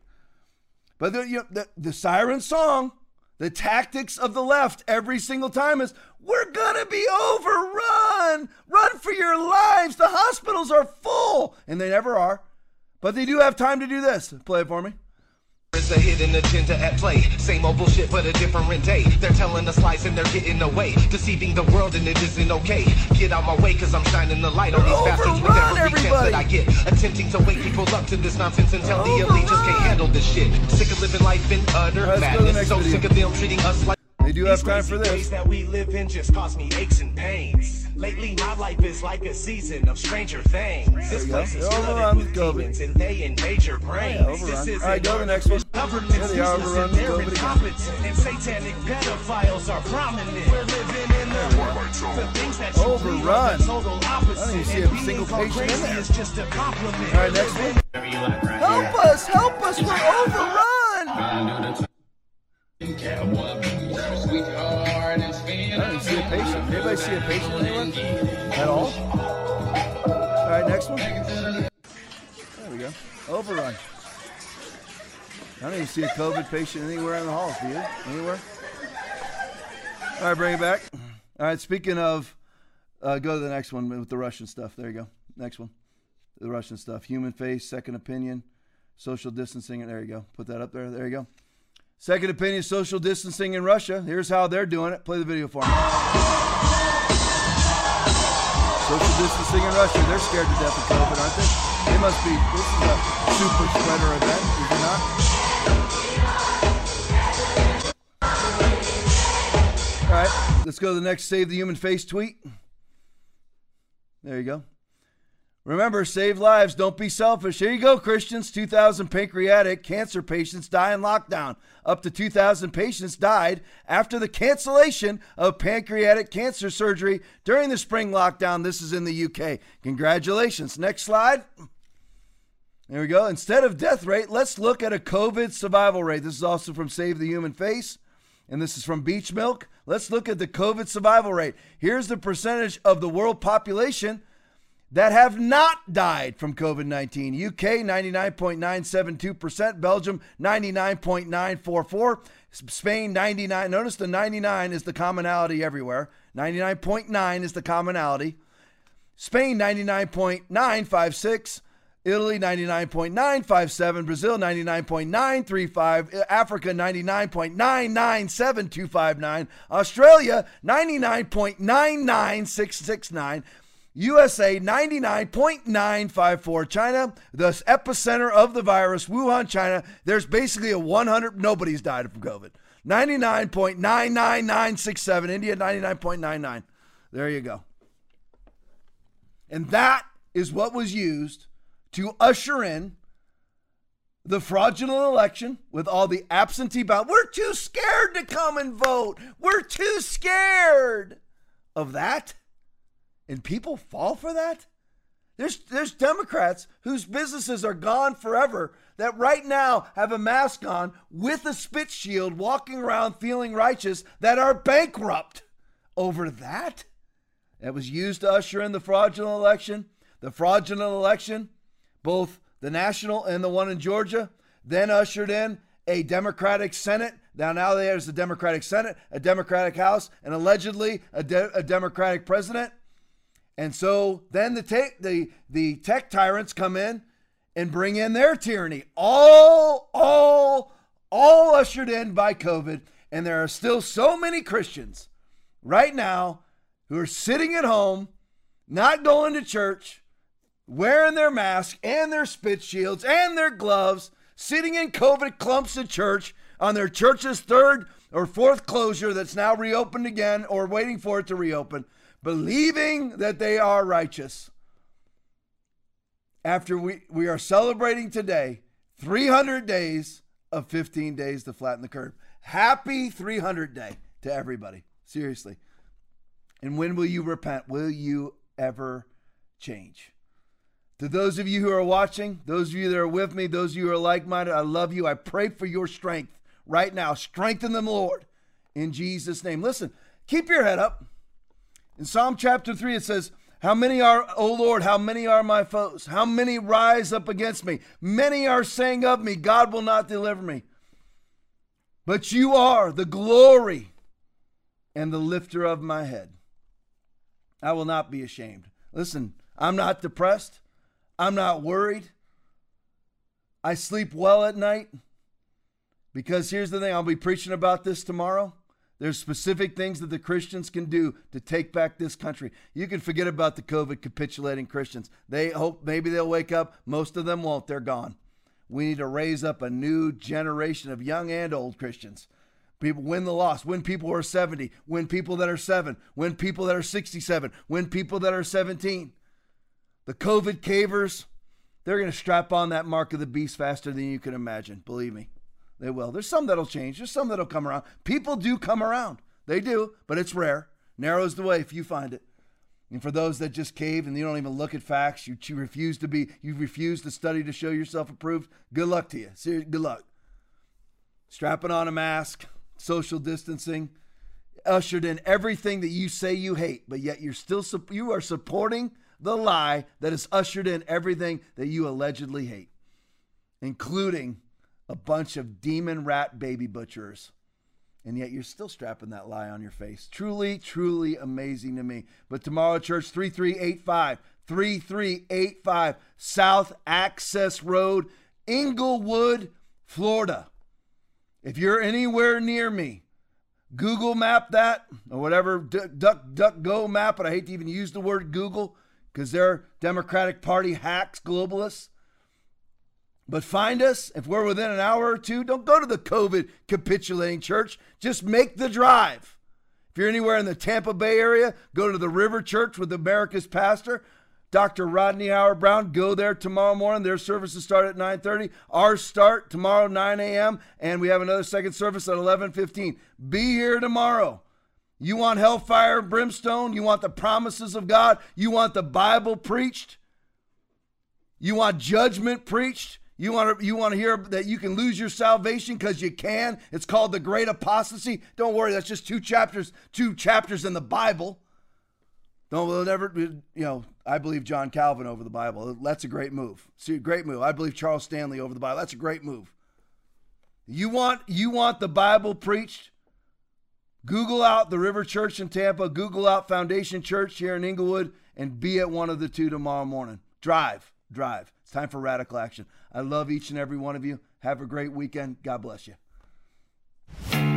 But the, you know, the, the siren song, the tactics of the left every single time is we're going to be overrun. Run for your lives. The hospitals are full. And they never are. But they do have time to do this. Play it for me. There's a hidden agenda at play. Same old bullshit, but a different day. They're telling us lies and they're getting away. Deceiving the world and it isn't okay. Get out my way, cause I'm shining the light on these bastards with every chance that I get. Attempting to wake people up to this nonsense and tell the elite just can't handle this shit. Sick of living life in utter Let's go to the madness. So video. sick of them treating us like. They do have These time for crazy this. days that we live in just cause me aches and pains. Lately, my life is like a season of stranger things. This place go. is They're overrun flooded with with COVID. demons and they invade your brains. Yeah. This is All right, go the next one. Government's Yeah, they are useless overrun and with they're incompetent. And satanic pedophiles are prominent. We're living in the world. The things that you Overrun. believe are the total opposite. I don't even see And a single being called patient in crazy there. is just a compliment. All right, next one. Help us, help us, we're overrun. I don't see a patient. Anybody see a patient anywhere? At all? All right, next one. There we go. Overrun. I don't even see a COVID patient anywhere in the halls. Do you? Anywhere? All right, bring it back. All right, speaking of, uh, go to the next one with the Russian stuff. There you go. Next one. The Russian stuff. Human face, second opinion, social distancing. There you go. Put that up there. There you go. Second opinion, social distancing in Russia. Here's how they're doing it. Play the video for me. Social distancing in Russia. They're scared to death of COVID, aren't they? They must be. This is a super spreader event, is it not? All right, let's go to the next Save the Human Face tweet. There you go. Remember, save lives. Don't be selfish. Here you go, Christians. 2,000 pancreatic cancer patients die in lockdown. Up to 2,000 patients died after the cancellation of pancreatic cancer surgery during the spring lockdown. This is in the UK. Congratulations. Next slide. There we go. Instead of death rate, let's look at a COVID survival rate. This is also from Save the Human Face, and this is from Beach Milk. Let's look at the COVID survival rate. Here's the percentage of the world population that have not died from COVID 19. UK 99.972%, Belgium 99.944%, Spain 99. Notice the 99 is the commonality everywhere. 99.9 is the commonality. Spain 99.956, Italy 99.957, Brazil 99.935, Africa 99.997259, Australia 99.99669. USA 99.954. China, the epicenter of the virus, Wuhan, China, there's basically a 100, nobody's died from COVID. 99.99967. India 99.99. There you go. And that is what was used to usher in the fraudulent election with all the absentee ballot. We're too scared to come and vote. We're too scared of that. And people fall for that? There's there's Democrats whose businesses are gone forever that right now have a mask on with a spit shield walking around feeling righteous that are bankrupt over that. That was used to usher in the fraudulent election. The fraudulent election, both the national and the one in Georgia, then ushered in a Democratic Senate. Now, now there's a Democratic Senate, a Democratic House, and allegedly a, de- a Democratic president. And so then the, te- the, the tech tyrants come in and bring in their tyranny. All, all, all ushered in by COVID. And there are still so many Christians right now who are sitting at home, not going to church, wearing their masks and their spit shields and their gloves, sitting in COVID clumps at church on their church's third or fourth closure that's now reopened again or waiting for it to reopen, believing that they are righteous. After we, we are celebrating today 300 days of 15 days to flatten the curve. Happy 300 day to everybody. Seriously. And when will you repent? Will you ever change? To those of you who are watching, those of you that are with me, those of you who are like minded, I love you. I pray for your strength right now. Strengthen them, Lord, in Jesus' name. Listen, keep your head up. In Psalm chapter 3, it says, How many are, O Lord, how many are my foes? How many rise up against me? Many are saying of me, God will not deliver me. But you are the glory and the lifter of my head. I will not be ashamed. Listen, I'm not depressed. I'm not worried. I sleep well at night because here's the thing I'll be preaching about this tomorrow. There's specific things that the Christians can do to take back this country. You can forget about the COVID capitulating Christians. They hope maybe they'll wake up. Most of them won't. They're gone. We need to raise up a new generation of young and old Christians. People win the loss, win people who are 70, win people that are 7, win people that are 67, win people that are 17. The COVID cavers, they're going to strap on that mark of the beast faster than you can imagine. Believe me. They will. There's some that'll change. There's some that'll come around. People do come around. They do, but it's rare. Narrows the way if you find it. And for those that just cave and you don't even look at facts, you, you refuse to be, you refuse to study to show yourself approved. Good luck to you. Seriously, good luck. Strapping on a mask, social distancing, ushered in everything that you say you hate, but yet you're still you are supporting the lie that has ushered in everything that you allegedly hate, including a bunch of demon rat baby butchers. And yet you're still strapping that lie on your face. Truly, truly amazing to me. But tomorrow, church 3385, 3385 South Access Road, Englewood, Florida. If you're anywhere near me, Google map that or whatever, duck, duck, go map it. I hate to even use the word Google because they're Democratic Party hacks, globalists. But find us if we're within an hour or two. Don't go to the COVID capitulating church. Just make the drive. If you're anywhere in the Tampa Bay area, go to the River Church with America's pastor, Dr. Rodney Howard-Browne. Go there tomorrow morning. Their services start at 9:30. Ours start tomorrow 9 a.m. and we have another second service at 11:15. Be here tomorrow. You want hellfire, and brimstone? You want the promises of God? You want the Bible preached? You want judgment preached? You want to you want to hear that you can lose your salvation because you can? It's called the great apostasy. Don't worry, that's just two chapters, two chapters in the Bible. Don't will never you know, I believe John Calvin over the Bible. That's a great move. See, great move. I believe Charles Stanley over the Bible. That's a great move. You want you want the Bible preached? Google out the River Church in Tampa, Google out Foundation Church here in Englewood, and be at one of the two tomorrow morning. Drive, drive. It's time for radical action. I love each and every one of you. Have a great weekend. God bless you.